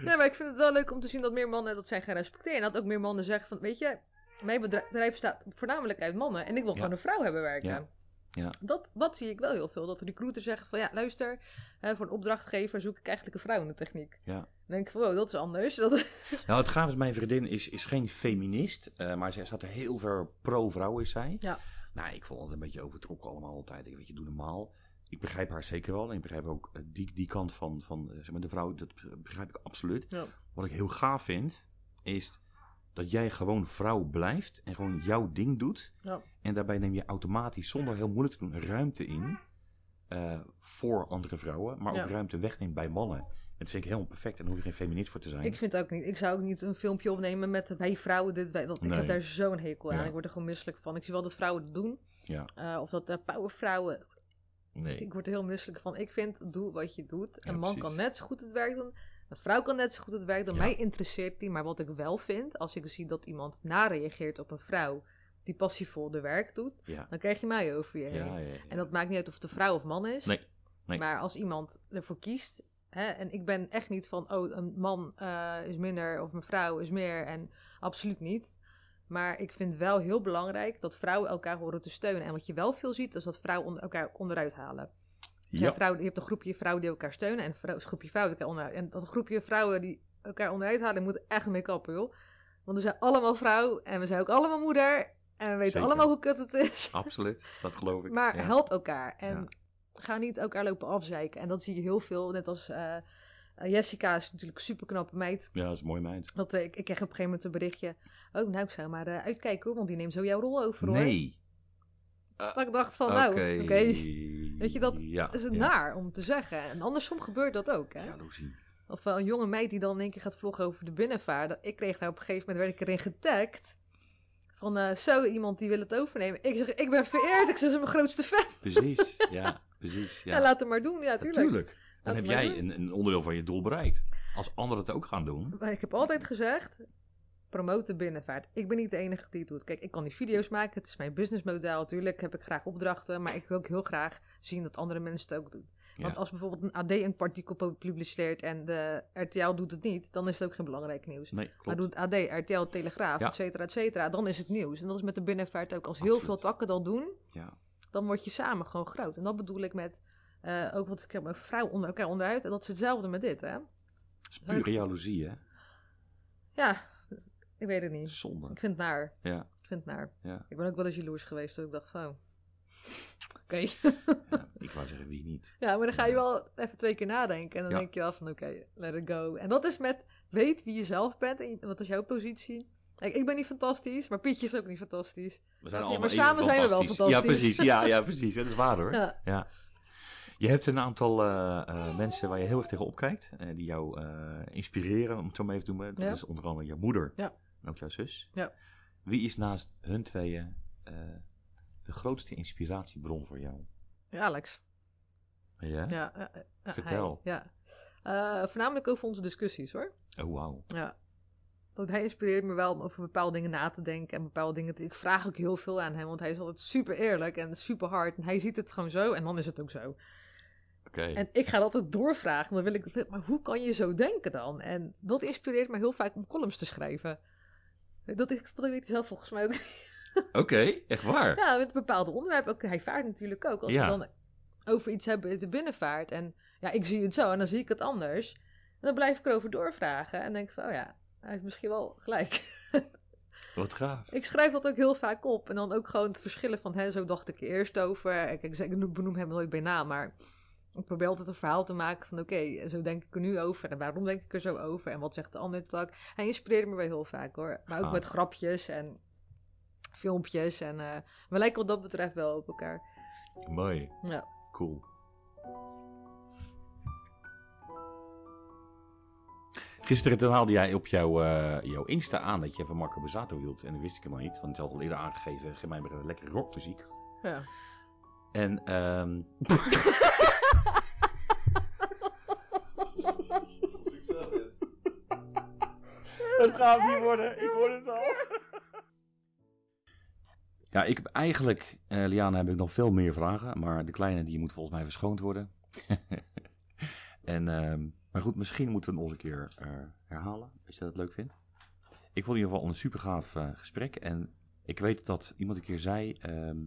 Nee, maar ik vind het wel leuk om te zien dat meer mannen dat zijn gaan respecteren. En dat ook meer mannen zeggen van, weet je, mijn bedrijf, bedrijf bestaat voornamelijk uit mannen. En ik wil Ja. gewoon een vrouw hebben werken. Ja. Ja. Dat, dat zie ik wel heel veel. Dat recruiters zeggen van, ja, luister, hè, voor een opdrachtgever zoek ik eigenlijk een vrouw in de techniek. Ja. Dan denk ik van, wow, dat is anders. <laughs> Dat, Nou, het gaaf is, mijn vriendin is, is geen feminist, eh, maar zij staat er heel ver pro-vrouw is zij. Ja. Nou, ik vond het een beetje overtrokken allemaal altijd. Ik weet je, doe normaal. Ik begrijp haar zeker wel. En ik begrijp ook eh, die, die kant van, van eh, zeg maar, de vrouw, dat begrijp ik absoluut. Ja. Wat ik heel gaaf vind, is dat jij gewoon vrouw blijft en gewoon jouw ding doet. Ja. En daarbij neem je automatisch, zonder heel moeilijk te doen, ruimte in eh, voor andere vrouwen. Maar Ja. ook ruimte wegneemt bij mannen. En dat vind ik helemaal perfect. En daar hoef je geen feminist voor te zijn. ik vind het ook niet. Ik zou ook niet een filmpje opnemen met wij vrouwen dit, wij dat. Ik heb daar zo'n hekel aan. Ja. Ik word er gewoon misselijk van. Ik zie wel dat vrouwen het doen. Ja. Eh, of dat uh, powervrouwen Nee. Ik word er heel misselijk van. Ik vind, doe wat je doet. Een man precies. kan net zo goed het werk doen. Een vrouw kan net zo goed het werk doen. Ja. Mij interesseert die. Maar wat ik wel vind, als ik zie dat iemand nareageert op een vrouw die passievol de werk doet, Ja. dan krijg je mij over je heen. En dat maakt niet uit of het een vrouw of man is. Nee, nee. Maar als iemand ervoor kiest, hè, en ik ben echt niet van, oh, een man eh, is minder of een vrouw is meer. En absoluut niet. Maar ik vind wel heel belangrijk dat vrouwen elkaar horen te steunen. En wat je wel veel ziet, is dat vrouwen onder elkaar onderuit halen. Ja. vrouwen, je hebt een groepje vrouwen die elkaar steunen en een groepje vrouwen die elkaar onderuit. En dat groepje vrouwen die elkaar onderuit halen, moet echt mee kappen, joh. Want we zijn allemaal vrouw en we zijn ook allemaal moeder. En we weten Zeker. allemaal hoe kut het is. <laughs> Absoluut, dat geloof ik. Maar ja. help elkaar. En Ja. ga niet elkaar lopen afzeiken. En dat zie je heel veel. Net als eh, eh, Jessica is natuurlijk een super knappe meid. Ja, dat is een mooie meid. Dat, eh, ik, ik kreeg op een gegeven moment een berichtje. Oh, nou, ik zou maar uitkijken hoor, want die neemt zo jouw rol over hoor. Nee. Dat ik dacht van, nou, oké. Weet je, dat ja, is het ja. naar om te zeggen. En andersom gebeurt dat ook, hè? Jaloezie. Of eh, een jonge meid die dan in één keer gaat vloggen over de binnenvaart. Ik kreeg daar op een gegeven moment, werd ik erin getagd. Van, eh, zo, iemand die wil het overnemen. Ik zeg, ik ben vereerd. Ik zeg, ze is mijn grootste fan. Precies, <laughs> ja, precies. Ja, Ja, laat hem maar doen. Ja, tuurlijk. Natuurlijk. Dan heb het jij een, een onderdeel van je doel bereikt. Als anderen het ook gaan doen. Maar ik heb altijd gezegd, promote de binnenvaart. Ik ben niet de enige die het doet. Kijk, ik kan die video's maken. Het is mijn businessmodel. Natuurlijk heb ik graag opdrachten. Maar ik wil ook heel graag zien dat andere mensen het ook doen. Want als bijvoorbeeld een AD een artikel publiceert en de RTL doet het niet, dan is het ook geen belangrijk nieuws. Nee, Maar doet AD, RTL, Telegraaf, Ja. et cetera, et cetera, dan is het nieuws. En dat is met de binnenvaart ook. Als heel veel takken dat doen, Ja. dan word je samen gewoon groot. En dat bedoel ik met, eh, ook wat ik heb, vrouwen onder elkaar onderuit. En dat is hetzelfde met dit, hè. Dat is pure jaloezie, hè? Ja, ik weet het niet. Zonde. Ik vind het naar. Ja, Ik vind het naar. ja. Ik ben ook wel eens jaloers geweest. Dat ik dacht van... oh. <laughs> Oké. ja. Ik wou zeggen, wie niet. ja, maar dan ga je wel even twee keer nadenken. En dan Ja. denk je wel van oké, let it go. En dat is met weet wie je zelf bent. En wat is jouw positie. Kijk, ik ben niet fantastisch. Maar Pietje is ook niet fantastisch. We zijn Ja, allemaal maar samen zijn we wel Ja, fantastisch. precies. Ja, ja, precies. Dat is waar hoor. Ja. Ja. Je hebt een aantal eh, eh, mensen waar je heel erg tegen opkijkt. eh, die jou inspireren, om het zo maar even te noemen. Dat Ja. is onder andere jouw moeder. Ja. En ook jouw zus. Ja. Wie is naast hun tweeën eh, de grootste inspiratiebron voor jou? Ja, Alex. Ja? Ja, ja, ja, ja, Vertel. hij, ja. Eh, voornamelijk over onze discussies hoor. Oh, wauw. Ja. Want hij inspireert me wel om over bepaalde dingen na te denken. En bepaalde dingen te... Ik vraag ook heel veel aan hem. Want hij is altijd super eerlijk en super hard. En hij ziet het gewoon zo. En dan is het ook zo. Oké. En ik ga dat altijd doorvragen. Dan wil ik... Maar hoe kan je zo denken dan? En dat inspireert me heel vaak om columns te schrijven. Dat, ik- dat weet zelf volgens mij ook niet. <laughs> Oké, echt waar? Ja, met bepaalde onderwerpen. Ook, hij vaart natuurlijk ook. Als Ja. we dan over iets hebben in de binnenvaart. En ja, ik zie het zo en dan zie ik het anders. En dan blijf ik erover doorvragen. En denk van, oh ja, hij heeft misschien wel gelijk. <laughs> Wat gaaf. ik schrijf dat ook heel vaak op. En dan ook gewoon het verschillen van, hè, zo dacht ik er eerst over. Zeg- ik benoem hem nooit bij naam, maar... Ik probeer altijd een verhaal te maken van oké, zo denk ik er nu over en waarom denk ik er zo over en wat zegt de ander tak. Hij inspireert me wel heel vaak hoor, maar ook met grapjes en filmpjes en eh, we lijken wat dat betreft wel op elkaar. Mooi. Ja. Cool. Gisteren toen haalde jij op jouw, eh, jouw Insta aan dat je van Marco Bazzato hield. En dat wist ik helemaal niet, want je had al eerder aangegeven, geef mij maar een lekkere rockmuziek. Ja. En, ehm <laughs> gaat niet worden, ik hoor het al. <laughs> Ja, ik heb eigenlijk, eh, Liana, heb ik nog veel meer vragen. Maar de kleine, die moet volgens mij verschoond worden. <laughs> en, ehm, maar goed, misschien moeten we het nog een keer eh, herhalen, als je dat leuk vindt. Ik vond in ieder geval een super gaaf eh, gesprek. En ik weet dat iemand een keer zei, ehm,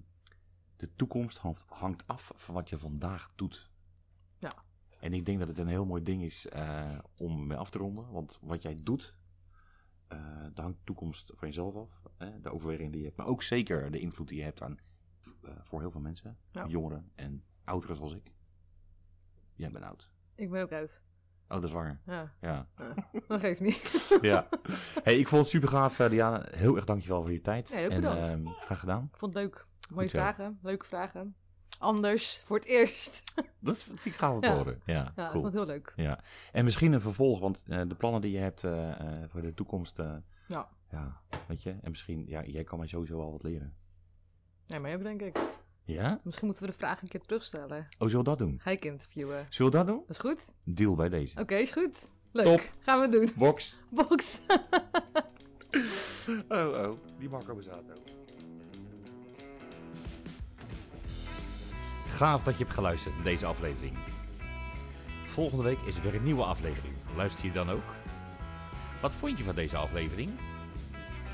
de toekomst hangt- af van wat je vandaag doet. Ja. En ik denk dat het een heel mooi ding is eh, om mee af te ronden. Want wat jij doet, daar hangt de toekomst van jezelf af. Hè? De overweging die je hebt. Maar ook zeker de invloed die je hebt aan, eh, voor heel veel mensen. Ja. Jongeren en ouderen zoals ik. Jij bent oud. Ik ben ook uit. Oh, dat is waar. Ja, Ja. dat geeft niet. <laughs> ja. Hey, ik vond het super gaaf, eh, Diana. Heel erg dankjewel voor je tijd. Ja, ook en bedankt. ehm, graag gedaan. Ik vond het leuk. Mooie vragen, leuke vragen. Anders, voor het eerst. <laughs> Dat is- vind ik gaaf om te Ja. horen. Ja, Ja, cool. vond heel leuk. Ja, en misschien een vervolg, want eh, de plannen die je hebt eh, eh, voor de toekomst. eh, Ja. ja, weet je, en misschien, ja, jij kan mij sowieso wel wat leren. Nee, maar ook denk ik. Ja? Misschien moeten we de vraag een keer terugstellen. Oh, zullen we dat doen? Ga ik interviewen. Zullen we dat doen? Dat is goed? Deal bij deze. Oké, is goed. Leuk. Top. Gaan we doen. Box. <laughs> Box. Oh, oh, die Marco Bazzato. Gaaf dat je hebt geluisterd naar deze aflevering. Volgende week is er weer een nieuwe aflevering. Luister je dan ook? Wat vond je van deze aflevering?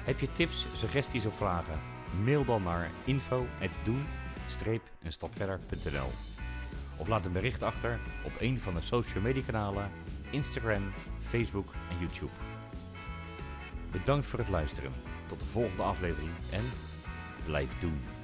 Heb je tips, suggesties of vragen? Mail dan naar info@doen-eenstapverder.nl Of laat een bericht achter op een van de social media kanalen Instagram, Facebook en YouTube. Bedankt voor het luisteren. Tot de volgende aflevering en blijf doen.